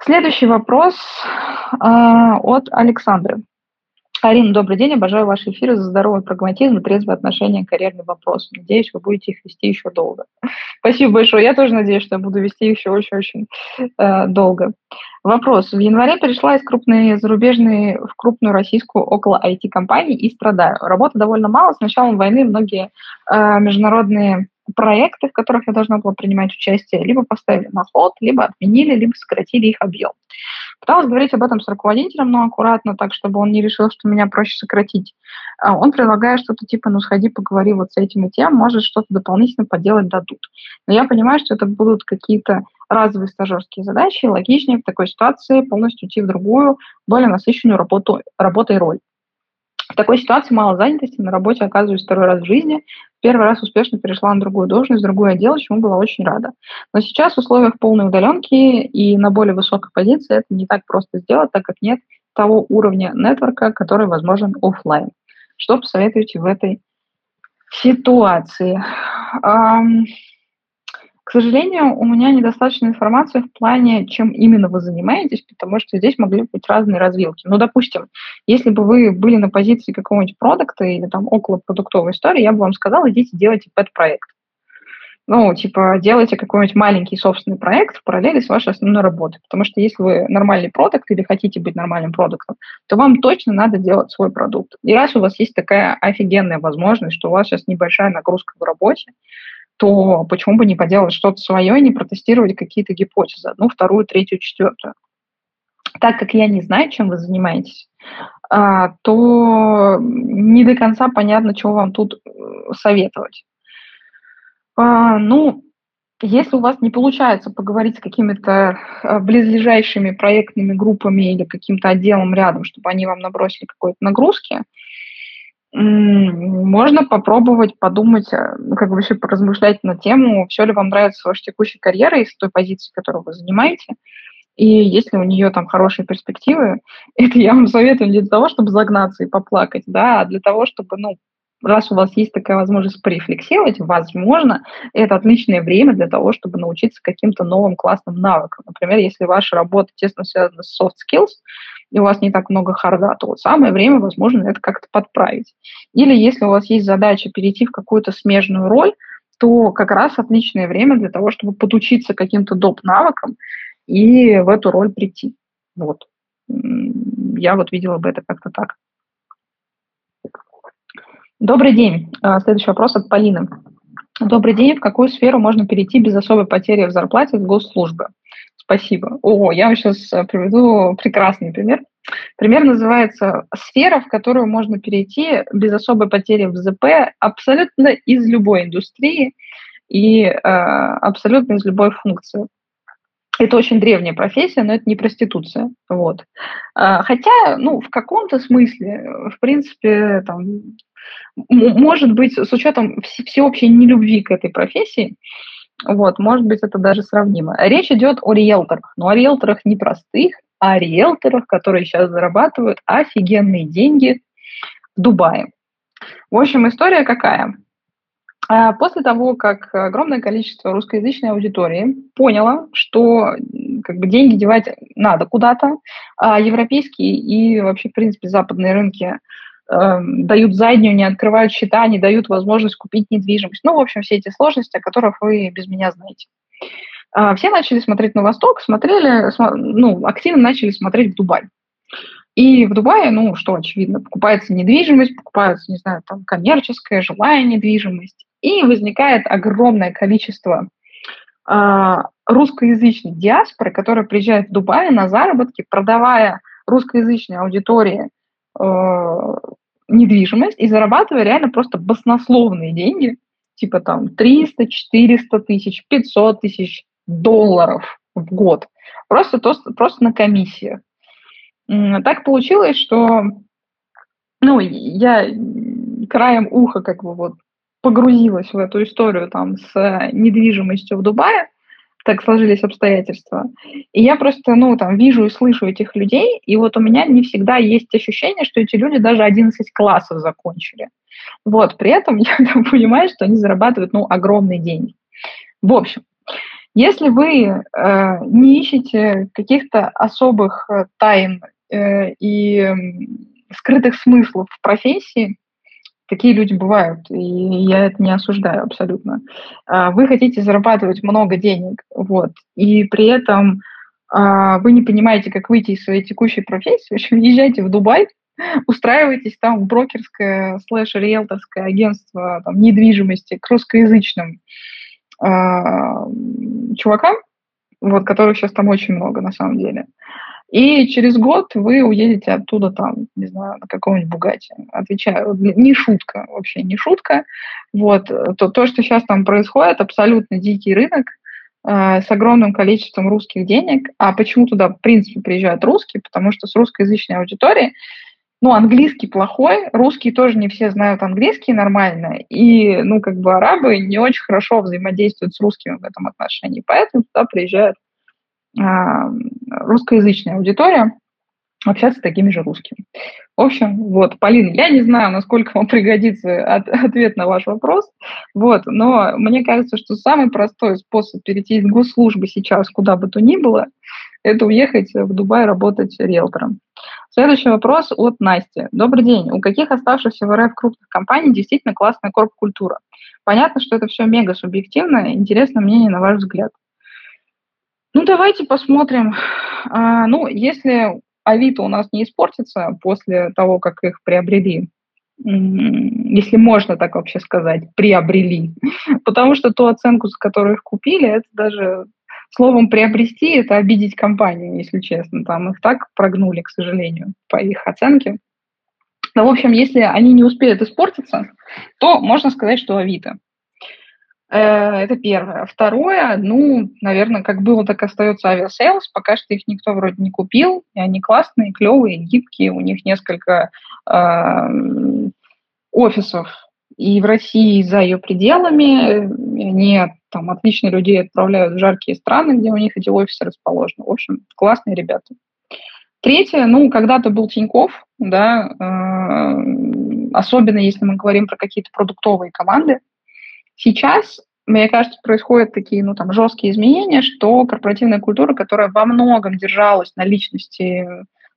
Speaker 1: Следующий вопрос э, от Александры. Арина, добрый день, обожаю ваши эфиры за здоровый прагматизм и трезвое отношение к карьерным вопросам. Надеюсь, вы будете их вести еще долго. [laughs] Спасибо большое. Я тоже надеюсь, что я буду вести их еще очень-очень э, долго. Вопрос. В январе перешла из крупной зарубежной в крупную российскую около IT-компании и страдаю. Работы довольно мало. С началом войны многие э, международные проекты, в которых я должна была принимать участие, либо поставили на ход, либо отменили, либо сократили их объем. Пыталась говорить об этом с руководителем, но аккуратно, так, чтобы он не решил, что меня проще сократить. А он предлагает что-то типа, ну, сходи, поговори вот с этим и тем, может, что-то дополнительно поделать дадут. Но я понимаю, что это будут какие-то разовые стажерские задачи, логичнее в такой ситуации полностью уйти в другую, более насыщенную работу, работой роль. В такой ситуации мало занятости, на работе оказываюсь второй раз в жизни. Первый раз успешно перешла на другую должность, другое отдел, чему была очень рада. Но сейчас в условиях полной удаленки и на более высокой позиции это не так просто сделать, так как нет того уровня нетворка, который возможен офлайн. Что посоветуете в этой ситуации? К сожалению, у меня недостаточно информации в плане, чем именно вы занимаетесь, потому что здесь могли быть разные развилки. Ну, допустим, если бы вы были на позиции какого-нибудь продукта или там около продуктовой истории, я бы вам сказала, идите делайте пэт-проект. Ну, типа, делайте какой-нибудь маленький собственный проект в параллели с вашей основной работой. Потому что если вы нормальный продукт или хотите быть нормальным продуктом, то вам точно надо делать свой продукт. И раз у вас есть такая офигенная возможность, что у вас сейчас небольшая нагрузка в работе, то почему бы не поделать что-то свое и не протестировать какие-то гипотезы, одну, вторую, третью, четвертую. Так как я не знаю, чем вы занимаетесь, а, то не до конца понятно, чего вам тут э, советовать. А, ну, если у вас не получается поговорить с какими-то э, близлежащими проектными группами или каким-то отделом рядом, чтобы они вам набросили какой-то нагрузки, можно попробовать подумать, э, ну, как бы вообще поразмышлять на тему, все ли вам нравится ваша текущая карьера из той позиции, которую вы занимаете, и если у нее там хорошие перспективы, [laughs] это я вам советую не для того, чтобы загнаться и поплакать, да, а для того, чтобы, ну, раз у вас есть такая возможность порефлексировать, возможно, это отличное время для того, чтобы научиться каким-то новым классным навыкам. Например, если ваша работа тесно связана с soft skills, и у вас не так много харда, то вот самое время, возможно, это как-то подправить. Или если у вас есть задача перейти в какую-то смежную роль, то как раз отличное время для того, чтобы подучиться каким-то доп. навыкам и в эту роль прийти. Вот. Я вот видела бы это как-то так. Добрый день. А, следующий вопрос от Полины. Добрый день. В какую сферу можно перейти без особой потери в зарплате с госслужбы? Спасибо. О, я вам сейчас э, приведу прекрасный пример. Пример называется «Сфера, в которую можно перейти без особой потери в ЗП абсолютно из любой индустрии и э, абсолютно из любой функции». Это очень древняя профессия, но это не проституция. Вот. А, хотя, ну, в каком-то смысле, в принципе, там, может быть, с учетом всеобщей нелюбви к этой профессии, вот, может быть, это даже сравнимо. Речь идет о риэлторах, но о риэлторах не простых, а о риэлторах, которые сейчас зарабатывают офигенные деньги в Дубае. В общем, история какая? А, после того, как огромное количество русскоязычной аудитории поняло, что как бы деньги девать надо куда-то, а европейские и вообще, в принципе, западные рынки э, дают заднюю, не открывают счета, не дают возможность купить недвижимость. Ну, в общем, все эти сложности, о которых вы без меня знаете. Э, все начали смотреть на восток, смотрели, см, ну, активно начали смотреть в Дубай. И в Дубае, ну, что очевидно, покупается недвижимость, покупается, не знаю, там, коммерческая, жилая недвижимость. И возникает огромное количество э, русскоязычной диаспоры, которая приезжает в Дубай на заработки, продавая русскоязычной аудитории недвижимость и зарабатывая реально просто баснословные деньги, типа там 300, 400 тысяч, 500 тысяч долларов в год. Просто, то, просто на комиссиях. Так получилось, что ну, я краем уха как бы вот погрузилась в эту историю там с недвижимостью в Дубае, так сложились обстоятельства. И я просто, ну, там, вижу и слышу этих людей, и вот у меня не всегда есть ощущение, что эти люди даже 11 классов закончили. Вот, при этом [laughs] я там, понимаю, что они зарабатывают, ну, огромные деньги. В общем, если вы э, не ищете каких-то особых э, тайн э, и скрытых смыслов в профессии, Такие люди бывают, и я это не осуждаю абсолютно. А, вы хотите зарабатывать много денег, вот, и при этом а, вы не понимаете, как выйти из своей текущей профессии, в общем, [laughs] езжайте в Дубай, устраивайтесь там в брокерское слэш-риэлторское агентство там, недвижимости к русскоязычным э, чувакам, вот, которых сейчас там очень много на самом деле. И через год вы уедете оттуда там, не знаю, на каком-нибудь Бугате. Отвечаю, не шутка, вообще не шутка. Вот, то, то что сейчас там происходит, абсолютно дикий рынок э, с огромным количеством русских денег. А почему туда, в принципе, приезжают русские? Потому что с русскоязычной аудиторией ну, английский плохой, русские тоже не все знают английский нормально, и, ну, как бы арабы не очень хорошо взаимодействуют с русскими в этом отношении, поэтому туда приезжает а, русскоязычная аудитория общаться с такими же русскими. В общем, вот, Полина, я не знаю, насколько вам [laughs] пригодится от, ответ на ваш вопрос, вот, но мне кажется, что самый простой способ перейти из госслужбы сейчас куда бы то ни было, это уехать в Дубай работать риэлтором. Следующий вопрос от Насти. Добрый день. У каких оставшихся в РФ крупных компаний действительно классная корп-культура? Понятно, что это все мега субъективно. Интересно мнение на ваш взгляд. Ну, давайте посмотрим. А, ну, если Авито у нас не испортится после того, как их приобрели, если можно так вообще сказать, приобрели. [laughs] Потому что ту оценку, за которую их купили, это даже словом приобрести, это обидеть компанию, если честно. Там их так прогнули, к сожалению, по их оценке. Но, в общем, если они не успеют испортиться, то можно сказать, что Авито. Э, это первое. Второе, ну, наверное, как было, так остается Aviasales. Пока что их никто вроде не купил, и они классные, клевые, гибкие. У них несколько э, офисов и в России, и за ее пределами. Они там отлично людей отправляют в жаркие страны, где у них эти офисы расположены. В общем, классные ребята. Третье, ну, когда-то был Тиньков, да, э, особенно если мы говорим про какие-то продуктовые команды, Сейчас, мне кажется, происходят такие, ну, там, жесткие изменения, что корпоративная культура, которая во многом держалась на личности,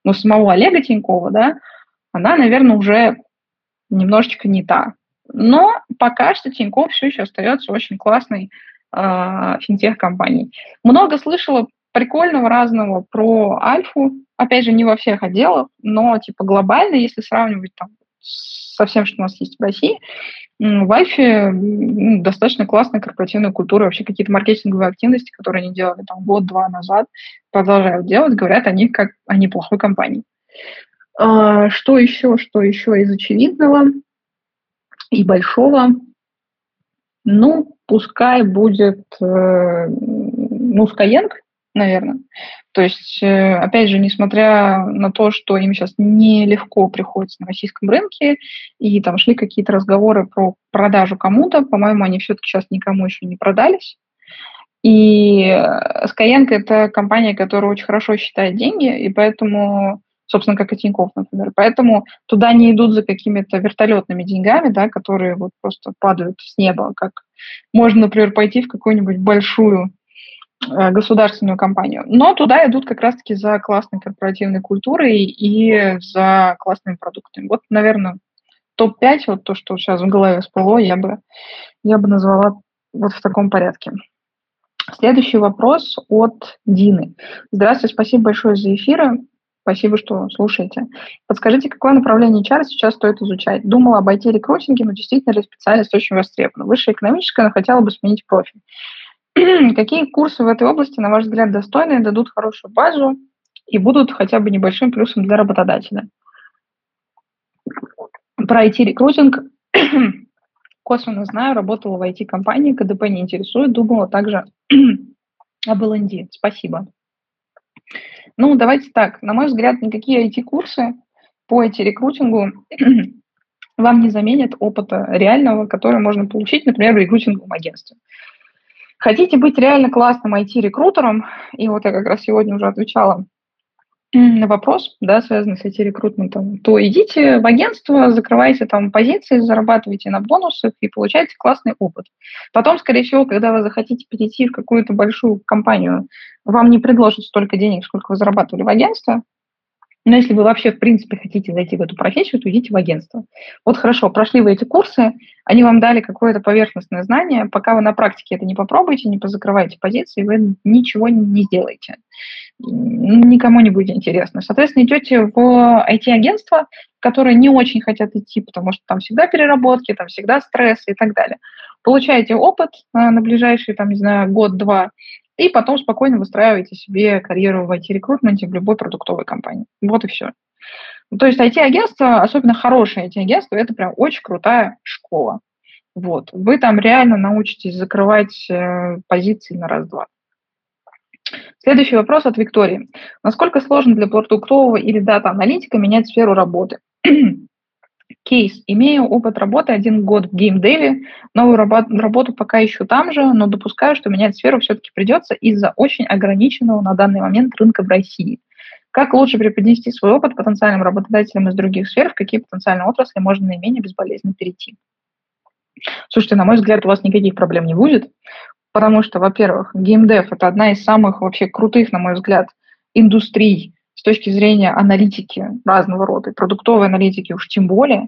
Speaker 1: ну, самого Олега Тинькова, да, она, наверное, уже немножечко не та. Но пока что Тиньков все еще остается очень классной э, финтех-компанией. Много слышала прикольного разного про Альфу, опять же, не во всех отделах, но типа глобально, если сравнивать там со всем, что у нас есть в России, в Альфе достаточно классная корпоративная культура, вообще какие-то маркетинговые активности, которые они делали там год-два назад, продолжают делать, говорят о них как о неплохой компании. А, что еще, что еще из очевидного и большого? Ну, пускай будет, э, ну, Skyeng, наверное. То есть, э, опять же, несмотря на то, что им сейчас нелегко приходится на российском рынке, и там шли какие-то разговоры про продажу кому-то, по-моему, они все-таки сейчас никому еще не продались. И Skyeng – это компания, которая очень хорошо считает деньги, и поэтому, собственно, как и Тинькофф, например, поэтому туда не идут за какими-то вертолетными деньгами, да, которые вот просто падают с неба, как можно, например, пойти в какую-нибудь большую Э, государственную компанию. Но туда идут как раз-таки за классной корпоративной культурой и за классными продуктами. Вот, наверное, топ-5, вот то, что сейчас в голове всплыло, я бы, я бы назвала вот в таком порядке. Следующий вопрос от Дины. Здравствуйте, спасибо большое за эфиры. Спасибо, что слушаете. Подскажите, какое направление HR сейчас стоит изучать? Думала об IT-рекрутинге, но действительно ли специальность очень востребована? Высшее экономическое, но хотела бы сменить профиль. [clears throat] Какие курсы в этой области, на ваш взгляд, достойные, дадут хорошую базу и будут хотя бы небольшим плюсом для работодателя? Про IT-рекрутинг [clears throat] косвенно знаю, работала в IT-компании, КДП не интересует, думала также [clears throat] об ЛНД. Спасибо. Ну, давайте так. На мой взгляд, никакие IT-курсы по IT-рекрутингу вам не заменят опыта реального, который можно получить, например, в рекрутинговом агентстве. Хотите быть реально классным IT-рекрутером, и вот я как раз сегодня уже отвечала на вопрос, да, связанный с IT-рекрутментом, то идите в агентство, закрывайте там позиции, зарабатывайте на бонусах и получайте классный опыт. Потом, скорее всего, когда вы захотите перейти в какую-то большую компанию, вам не предложат столько денег, сколько вы зарабатывали в агентстве, но если вы вообще, в принципе, хотите зайти в эту профессию, то идите в агентство. Вот хорошо, прошли вы эти курсы, они вам дали какое-то поверхностное знание, пока вы на практике это не попробуете, не позакрываете позиции, вы ничего не сделаете. никому не будет интересно. Соответственно, идете в IT-агентство, которые не очень хотят идти, потому что там всегда переработки, там всегда стресс и так далее. Получаете опыт а, на ближайший, там, не знаю, год-два, и потом спокойно выстраиваете себе карьеру в IT-рекрутменте в любой продуктовой компании. Вот и все. То есть IT-агентство, особенно хорошее IT-агентство, это прям очень крутая школа. Вот. Вы там реально научитесь закрывать э, позиции на раз-два. Следующий вопрос от Виктории. Насколько сложно для продуктового или дата-аналитика менять сферу работы? [clears throat] Кейс. Имею опыт работы один год в геймдеве, новую работу пока ищу там же, но допускаю, что менять сферу все-таки придется из-за очень ограниченного на данный момент рынка в России. Как лучше преподнести свой опыт потенциальным работодателям из других сфер, в какие потенциальные отрасли можно наименее безболезненно перейти? Слушайте, на мой взгляд, у вас никаких проблем не будет, потому что, во-первых, геймдев – это одна из самых вообще крутых, на мой взгляд, индустрий с точки зрения аналитики разного рода, продуктовой аналитики уж тем более, э,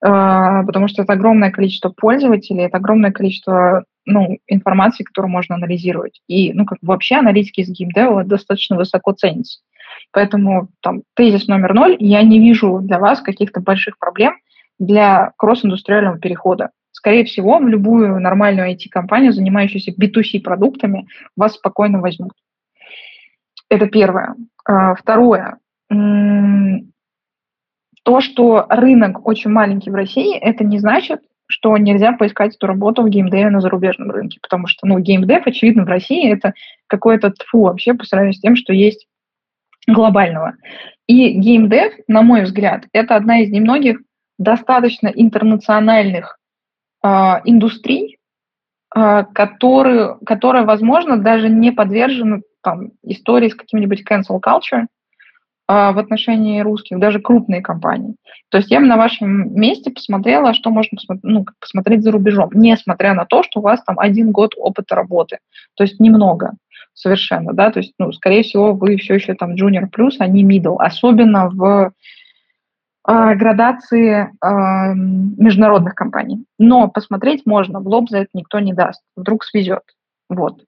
Speaker 1: потому что это огромное количество пользователей, это огромное количество ну, информации, которую можно анализировать. И, ну, как вообще аналитики из геймдева достаточно высоко ценятся. Поэтому там тезис номер ноль, я не вижу для вас каких-то больших проблем для кросс-индустриального перехода. Скорее всего, в любую нормальную IT-компанию, занимающуюся B2C продуктами, вас спокойно возьмут. Это первое. А, второе. То, что рынок очень маленький в России, это не значит, что нельзя поискать эту работу в геймдеве на зарубежном рынке, потому что, ну, геймдев, очевидно, в России это какое-то тфу вообще по сравнению с тем, что есть глобального. И геймдев, на мой взгляд, это одна из немногих достаточно интернациональных э, индустрий, э, которые, которая, возможно, даже не подвержена там, истории с каким-нибудь cancel culture, а, в отношении русских, даже крупные компании. То есть я бы на вашем месте посмотрела, что можно ну, посмотреть за рубежом, несмотря на то, что у вас там один год опыта работы. То есть немного совершенно, да, то есть, ну, скорее всего, вы все еще там junior плюс, а не middle, особенно в э, градации э, международных компаний. Но посмотреть можно, в лоб за это никто не даст, вдруг свезет. Вот.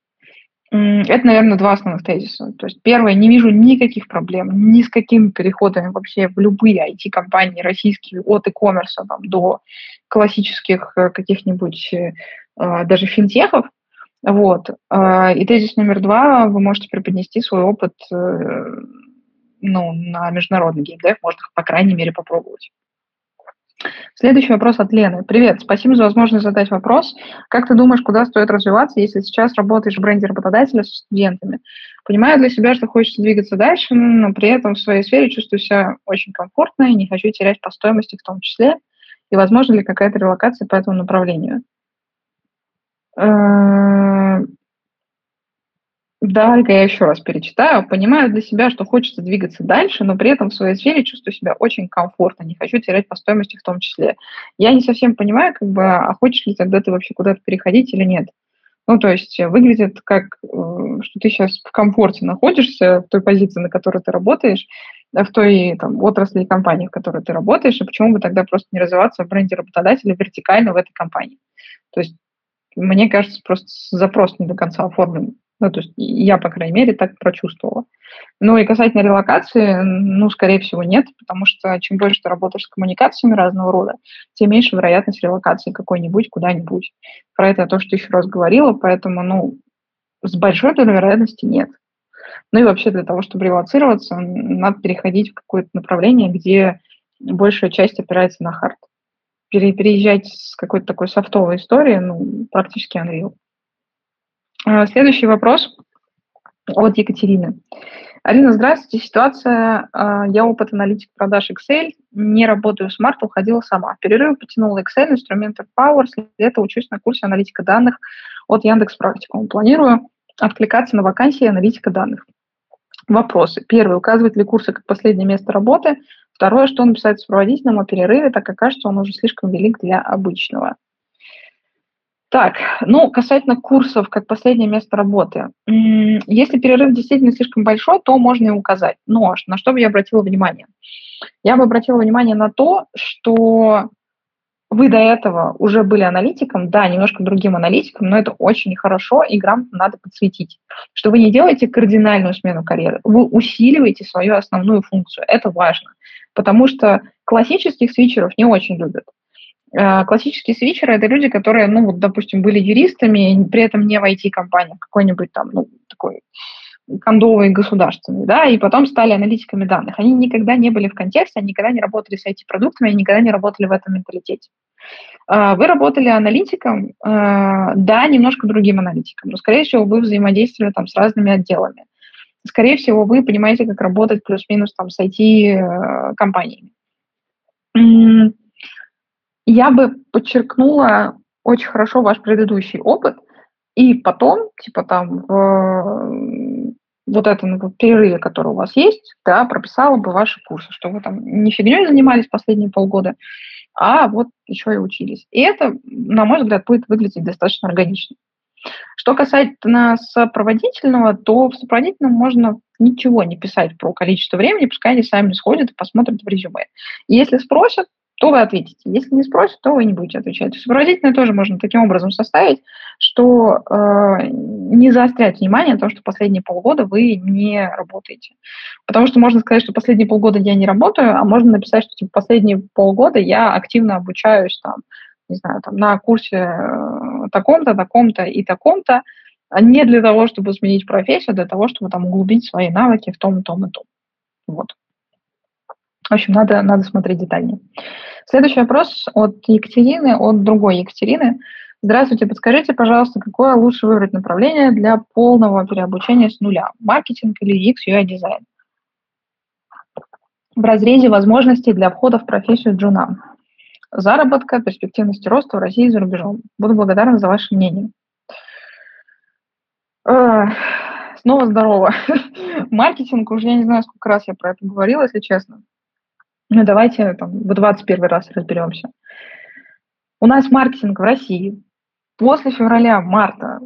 Speaker 1: Это, наверное, два основных тезиса. То есть первое, не вижу никаких проблем ни с какими переходами вообще в любые IT-компании российские, от e-commerce там, до классических э, каких-нибудь э, а, даже финтехов. Вот. А, и тезис номер два, вы можете преподнести свой опыт э, ну, на международный геймдев, можно, по крайней мере, попробовать. Следующий вопрос от Лены. Привет, спасибо за возможность задать вопрос. Как ты думаешь, куда стоит развиваться, если сейчас работаешь в бренде работодателя с студентами? Понимаю для себя, что хочется двигаться дальше, но при этом в своей сфере чувствую себя очень комфортно и не хочу терять по стоимости в том числе. И возможно ли какая-то релокация по этому направлению? Э, Давай-ка я еще раз перечитаю. Понимаю для себя, что хочется двигаться дальше, но при этом в своей сфере чувствую себя очень комфортно, не хочу терять по стоимости в том числе. Я не совсем понимаю, как бы, а хочешь ли тогда ты вообще куда-то переходить или нет. Ну, то есть выглядит как, э, что ты сейчас в комфорте находишься в той позиции, на которой ты работаешь, в той там, отрасли и компании, в которой ты работаешь, и почему бы тогда просто не развиваться в бренде работодателя вертикально в этой компании. То есть мне кажется, просто запрос не до конца оформлен ну, то есть я, по крайней мере, так прочувствовала. Ну и касательно релокации, ну, скорее всего, нет, потому что чем больше ты работаешь с коммуникациями разного рода, тем меньше вероятность релокации какой-нибудь куда-нибудь. Про это я то, что еще раз говорила, поэтому, ну, с большой долей вероятности нет. Ну и вообще для того, чтобы релацироваться, надо переходить в какое-то направление, где большая часть опирается на хард. Переезжать с какой-то такой софтовой истории, ну, практически unreal. А, следующий вопрос от Екатерины. Алина, здравствуйте. Ситуация, а, я опыт аналитик продаж Excel, не работаю в Smart, уходила сама. В перерыв потянула Excel, инструменты Power, этого учусь на курсе аналитика данных от Яндекс Практикум. Планирую откликаться на вакансии аналитика данных. Вопросы. Первый. Указывает ли курсы как последнее место работы? Второе. Что написать в сопроводительном о перерыве, так как кажется, он уже слишком велик для обычного. Так, ну, касательно курсов, как последнее место работы. Если перерыв действительно слишком большой, то можно и указать. Но на что бы я обратила внимание? Я бы обратила внимание на то, что вы до этого уже были аналитиком, да, немножко другим аналитиком, но это очень хорошо, и грамотно надо подсветить, что вы не делаете кардинальную смену карьеры, вы усиливаете свою основную функцию, это важно, потому что классических свитчеров не очень любят. Э, классические свитчеры – это люди, которые, ну, вот, допустим, были юристами, при этом не в IT-компании, какой-нибудь там, ну, такой кондовый государственный, да, и потом стали аналитиками данных. Они никогда не были в контексте, они никогда не работали с IT-продуктами, они никогда не работали в этом менталитете. Э, вы работали аналитиком, э, да, немножко другим аналитиком, но, скорее всего, вы взаимодействовали там с разными отделами. Скорее всего, вы понимаете, как работать плюс-минус там с IT-компаниями я бы подчеркнула очень хорошо ваш предыдущий опыт, и потом, типа там, в вот этом перерыве, который у вас есть, да, прописала бы ваши курсы, что вы там не фигней занимались последние полгода, а вот еще и учились. И это, на мой взгляд, будет выглядеть достаточно органично. Что касается сопроводительного, то в сопроводительном можно ничего не писать про количество времени, пускай они сами сходят и посмотрят в резюме. Если спросят, то вы ответите. Если не спросят, то вы не будете отвечать. Сопроводительное тоже можно таким образом составить, что э, не заострять внимание на том, что последние полгода вы не работаете. Потому что можно сказать, что последние полгода я не работаю, а можно написать, что типа, последние полгода я активно обучаюсь там, не знаю, там, на курсе э, таком-то, таком-то и таком-то, а не для того, чтобы сменить профессию, а для того, чтобы там углубить свои навыки в том, том, и том. Вот. В общем, надо, надо смотреть детальнее. Следующий вопрос от Екатерины, от другой Екатерины. Здравствуйте, подскажите, пожалуйста, какое лучше выбрать направление для полного переобучения с нуля? Маркетинг или UX, UI дизайн? В разрезе возможностей для входа в профессию джуна. Заработка, перспективности роста в России и за рубежом. Буду благодарна за ваше мнение. Снова здорово. [laughs] Маркетинг, уже я не знаю, сколько раз я про это говорила, если честно. Ну, давайте там, в 21 раз разберемся. У нас маркетинг в России после февраля-марта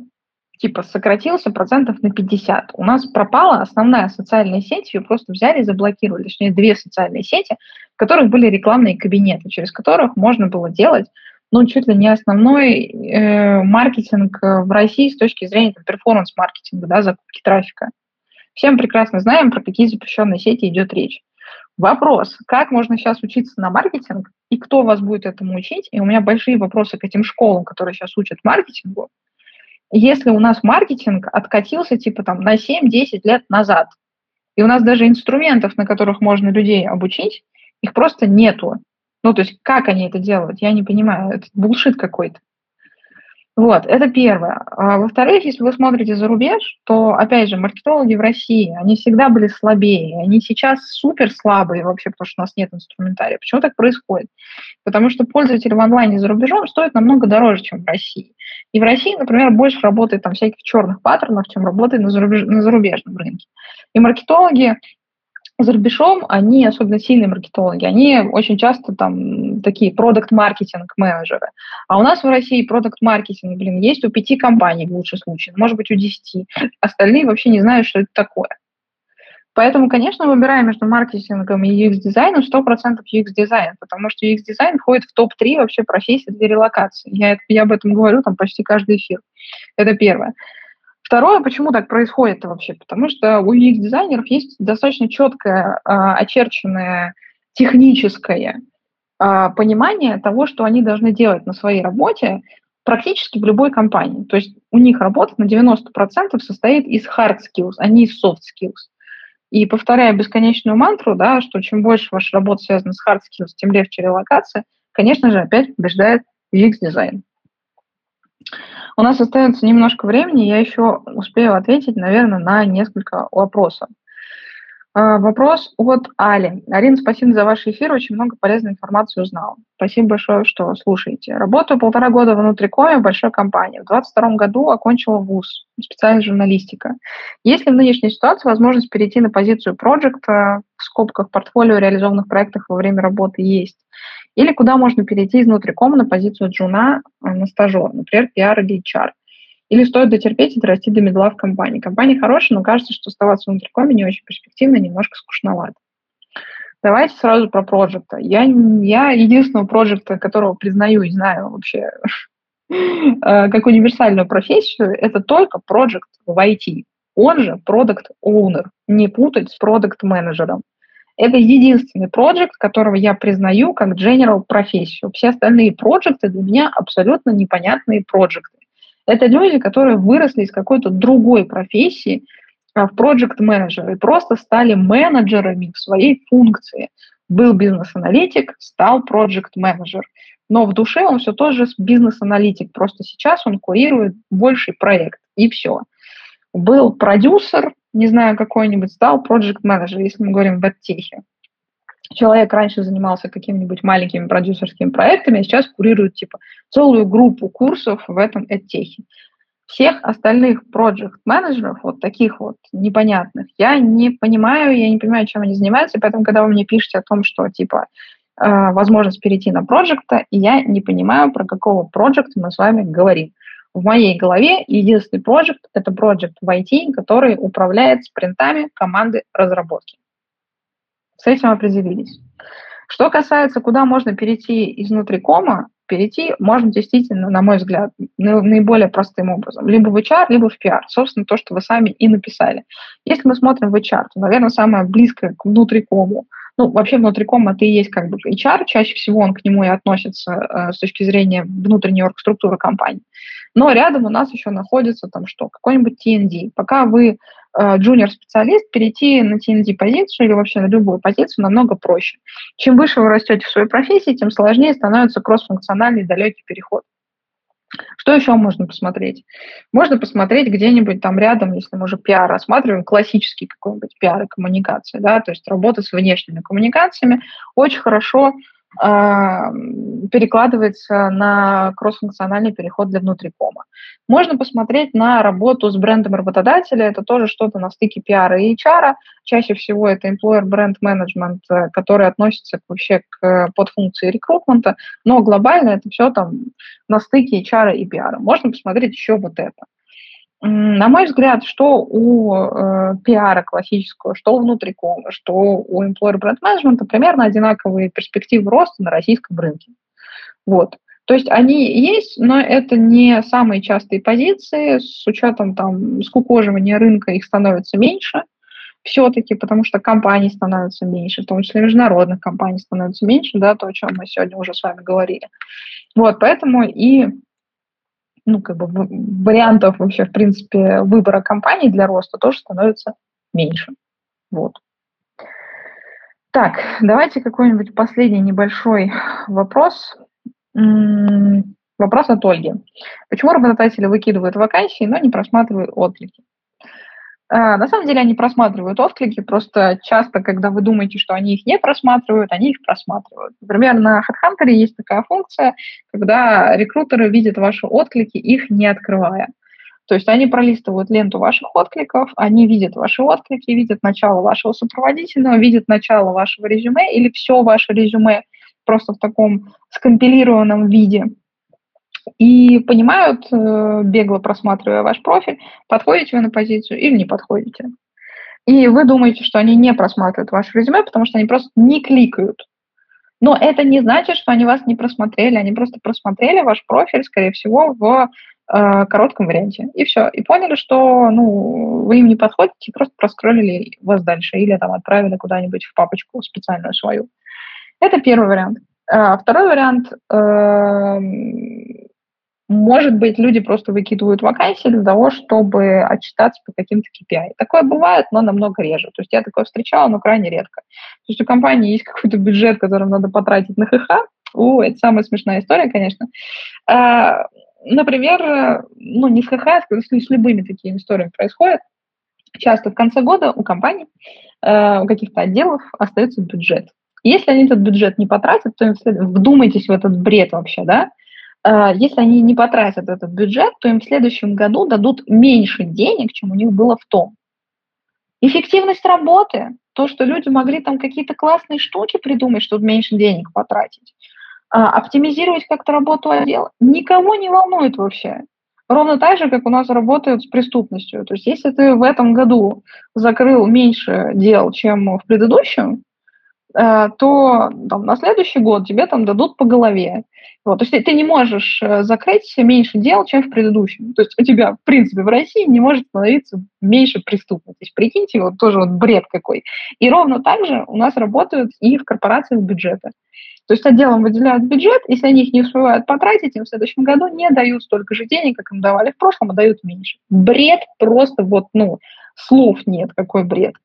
Speaker 1: типа сократился процентов на 50. У нас пропала основная социальная сеть, ее просто взяли и заблокировали. Точнее, две социальные сети, в которых были рекламные кабинеты, через которых можно было делать ну, чуть ли не основной э, маркетинг в России с точки зрения перформанс-маркетинга, да, закупки трафика. Всем прекрасно знаем, про какие запрещенные сети идет речь. Вопрос, как можно сейчас учиться на маркетинг, и кто вас будет этому учить? И у меня большие вопросы к этим школам, которые сейчас учат маркетингу. Если у нас маркетинг откатился типа там на 7-10 лет назад, и у нас даже инструментов, на которых можно людей обучить, их просто нету. Ну, то есть как они это делают, я не понимаю, это булшит какой-то. Вот, это первое. А, во-вторых, если вы смотрите за рубеж, то, опять же, маркетологи в России, они всегда были слабее. Они сейчас супер слабые вообще, потому что у нас нет инструментария. Почему так происходит? Потому что пользователи в онлайне за рубежом стоят намного дороже, чем в России. И в России, например, больше работает там всяких черных паттернов, чем работает на, зарубеж... на зарубежном рынке. И маркетологи за рубежом они, особенно сильные маркетологи, они очень часто там такие продукт-маркетинг менеджеры. А у нас в России продукт-маркетинг, блин, есть у пяти компаний в лучшем случае, может быть, у десяти. Остальные вообще не знают, что это такое. Поэтому, конечно, выбирая между маркетингом и UX-дизайном, 100% UX-дизайн, потому что UX-дизайн входит в топ-3 вообще профессий для релокации. Я, я об этом говорю там почти каждый эфир. Это первое. Второе, почему так происходит вообще? Потому что у UX-дизайнеров есть достаточно четкое, а, очерченное техническое а, понимание того, что они должны делать на своей работе практически в любой компании. То есть у них работа на 90% состоит из hard skills, а не из soft skills. И повторяя бесконечную мантру, да, что чем больше ваша работа связана с hard skills, тем легче релокация, конечно же, опять побеждает UX-дизайн. У нас остается немножко времени, я еще успею ответить, наверное, на несколько вопросов. А, вопрос от Али. Арина, спасибо за ваш эфир, очень много полезной информации узнал. Спасибо большое, что слушаете. Работаю полтора года в внутрикоме в большой компании. В 2022 году окончила вуз, специальность журналистика. Есть ли в нынешней ситуации возможность перейти на позицию проекта, в скобках портфолио реализованных проектов во время работы есть? Или куда можно перейти изнутри кома на позицию джуна э, на стажер, например, PR или HR. Или стоит дотерпеть и дорасти до медла в компании. Компания хорошая, но кажется, что оставаться внутри коме не очень перспективно, немножко скучновато. Давайте сразу про проекта. Я, я единственного проекта, которого признаю и знаю вообще [laughs] э, как универсальную профессию, это только проект в IT. Он же продукт owner, не путать с продукт менеджером. Это единственный проект, которого я признаю как general профессию. Все остальные проекты для меня абсолютно непонятные проекты. Это люди, которые выросли из какой-то другой профессии, а, в project менеджеры и просто стали менеджерами в своей функции. Был бизнес-аналитик, стал project менеджер. Но в душе он все тоже бизнес-аналитик, просто сейчас он курирует больший проект, и все. Был продюсер, не знаю, какой-нибудь, стал project менеджер, если мы говорим в эдтехе. Человек раньше занимался какими-нибудь маленькими продюсерскими проектами, а сейчас курирует типа целую группу курсов в этом эдтехе. Всех остальных project менеджеров вот таких вот непонятных, я не понимаю, я не понимаю, чем они занимаются, поэтому, когда вы мне пишете о том, что, типа, э, возможность перейти на проекта, я не понимаю, про какого проекта мы с вами говорим. В моей голове единственный проект – это проект в IT, который управляет спринтами команды разработки. С этим определились. Что касается, куда можно перейти из внутрикома, перейти можно действительно, на мой взгляд, наиболее простым образом. Либо в HR, либо в PR. Собственно, то, что вы сами и написали. Если мы смотрим в HR, то, наверное, самое близкое к внутрикому, ну, вообще внутриком это и есть как бы HR, чаще всего он к нему и относится э, с точки зрения внутренней оргструктуры компании. Но рядом у нас еще находится там что, какой-нибудь TND. Пока вы джуниор-специалист, перейти на TND-позицию или вообще на любую позицию намного проще. Чем выше вы растете в своей профессии, тем сложнее становится кроссфункциональный далекий переход. Что еще можно посмотреть? Можно посмотреть где-нибудь там рядом, если мы уже пиар рассматриваем, классический какой-нибудь пиар и коммуникации, да, то есть работа с внешними коммуникациями очень хорошо перекладывается на кроссфункциональный переход для внутрикома. Можно посмотреть на работу с брендом работодателя, это тоже что-то на стыке пиара и HR. Чаще всего это employer brand management, э, который относится вообще к подфункции рекрутмента, но глобально это все там на стыке HR и пиара. Можно посмотреть еще вот это. На мой взгляд, что у э, пиара классического, что у внутрикома, что у employer brand management примерно одинаковые перспективы роста на российском рынке. Вот. То есть они есть, но это не самые частые позиции. С учетом там скукоживания рынка их становится меньше все-таки, потому что компаний становится меньше, в том числе международных компаний становится меньше, да, то, о чем мы сегодня уже с вами говорили. Вот, поэтому и ну, как бы вариантов вообще, в принципе, выбора компаний для роста тоже становится меньше. Вот. Так, давайте какой-нибудь последний небольшой вопрос. Вопрос от Ольги. Почему работодатели выкидывают вакансии, но не просматривают отклики? А, на самом деле они просматривают отклики, просто часто, когда вы думаете, что они их не просматривают, они их просматривают. Например, на HeadHunter есть такая функция, когда рекрутеры видят ваши отклики, их не открывая. То есть они пролистывают ленту ваших откликов, они видят ваши отклики, видят начало вашего сопроводительного, видят начало вашего резюме или все ваше резюме просто в таком скомпилированном виде и понимают, э, бегло просматривая ваш профиль, подходите вы на позицию или не подходите. И вы думаете, что они не просматривают ваше резюме, потому что они просто не кликают. Но это не значит, что они вас не просмотрели, они просто просмотрели ваш профиль, скорее всего, в э, коротком варианте. И все. И поняли, что ну, вы им не подходите, просто проскроллили вас дальше или там отправили куда-нибудь в папочку специальную свою. Это первый вариант. А второй вариант э, может быть, люди просто выкидывают вакансии для того, чтобы отчитаться по каким-то KPI. Такое бывает, но намного реже. То есть я такое встречала, но крайне редко. То есть у компании есть какой-то бюджет, который надо потратить на ХХ. О, это самая смешная история, конечно. А, например, ну не с ХХ, а с, с любыми такими историями происходит. Часто в конце года у компаний, э, у каких-то отделов остается бюджет. Если они этот бюджет не потратят, то вдумайтесь в этот бред вообще, да, а, если они не потратят этот бюджет, то им в следующем году дадут меньше денег, чем у них было в том. Эффективность работы, то, что люди могли там какие-то классные штуки придумать, чтобы меньше денег потратить, а, оптимизировать как-то работу отдела, никого не волнует вообще. Ровно так же, как у нас работают с преступностью. То есть если ты в этом году закрыл меньше дел, чем в предыдущем, то там, на следующий год тебе там дадут по голове. Вот, то есть ты не можешь э, закрыть меньше дел, чем в предыдущем. То есть у тебя, в принципе, в России не может становиться меньше преступности. То есть прикиньте, вот тоже вот бред какой. И ровно так же у нас работают и в корпорациях бюджета. То есть отделам выделяют бюджет, если они их не успевают потратить, им в следующем году не дают столько же денег, как им давали в прошлом, а дают меньше. Бред просто вот, ну, слов нет, какой бред.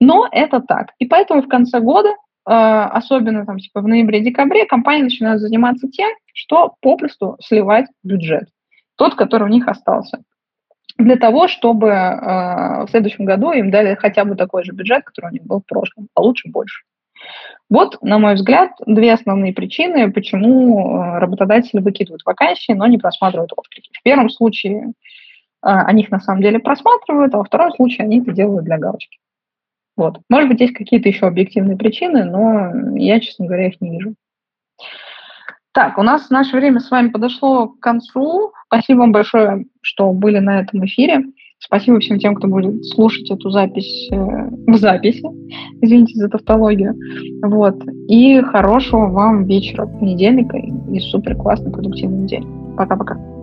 Speaker 1: Но это так. И поэтому в конце года особенно там типа в ноябре-декабре, компании начинают заниматься тем, что попросту сливать бюджет, тот, который у них остался, для того, чтобы э, в следующем году им дали хотя бы такой же бюджет, который у них был в прошлом, а лучше больше. Вот, на мой взгляд, две основные причины, почему работодатели выкидывают вакансии, но не просматривают отклики. В первом случае э, они их на самом деле просматривают, а во втором случае они это делают для галочки. Вот. Может быть, есть какие-то еще объективные причины, но я, честно говоря, их не вижу. Так, у нас наше время с вами подошло к концу. Спасибо вам большое, что были на этом эфире. Спасибо всем тем, кто будет слушать эту запись э, в записи. Извините за тавтологию. Вот. И хорошего вам вечера понедельника и супер классной продуктивной недели. Пока-пока.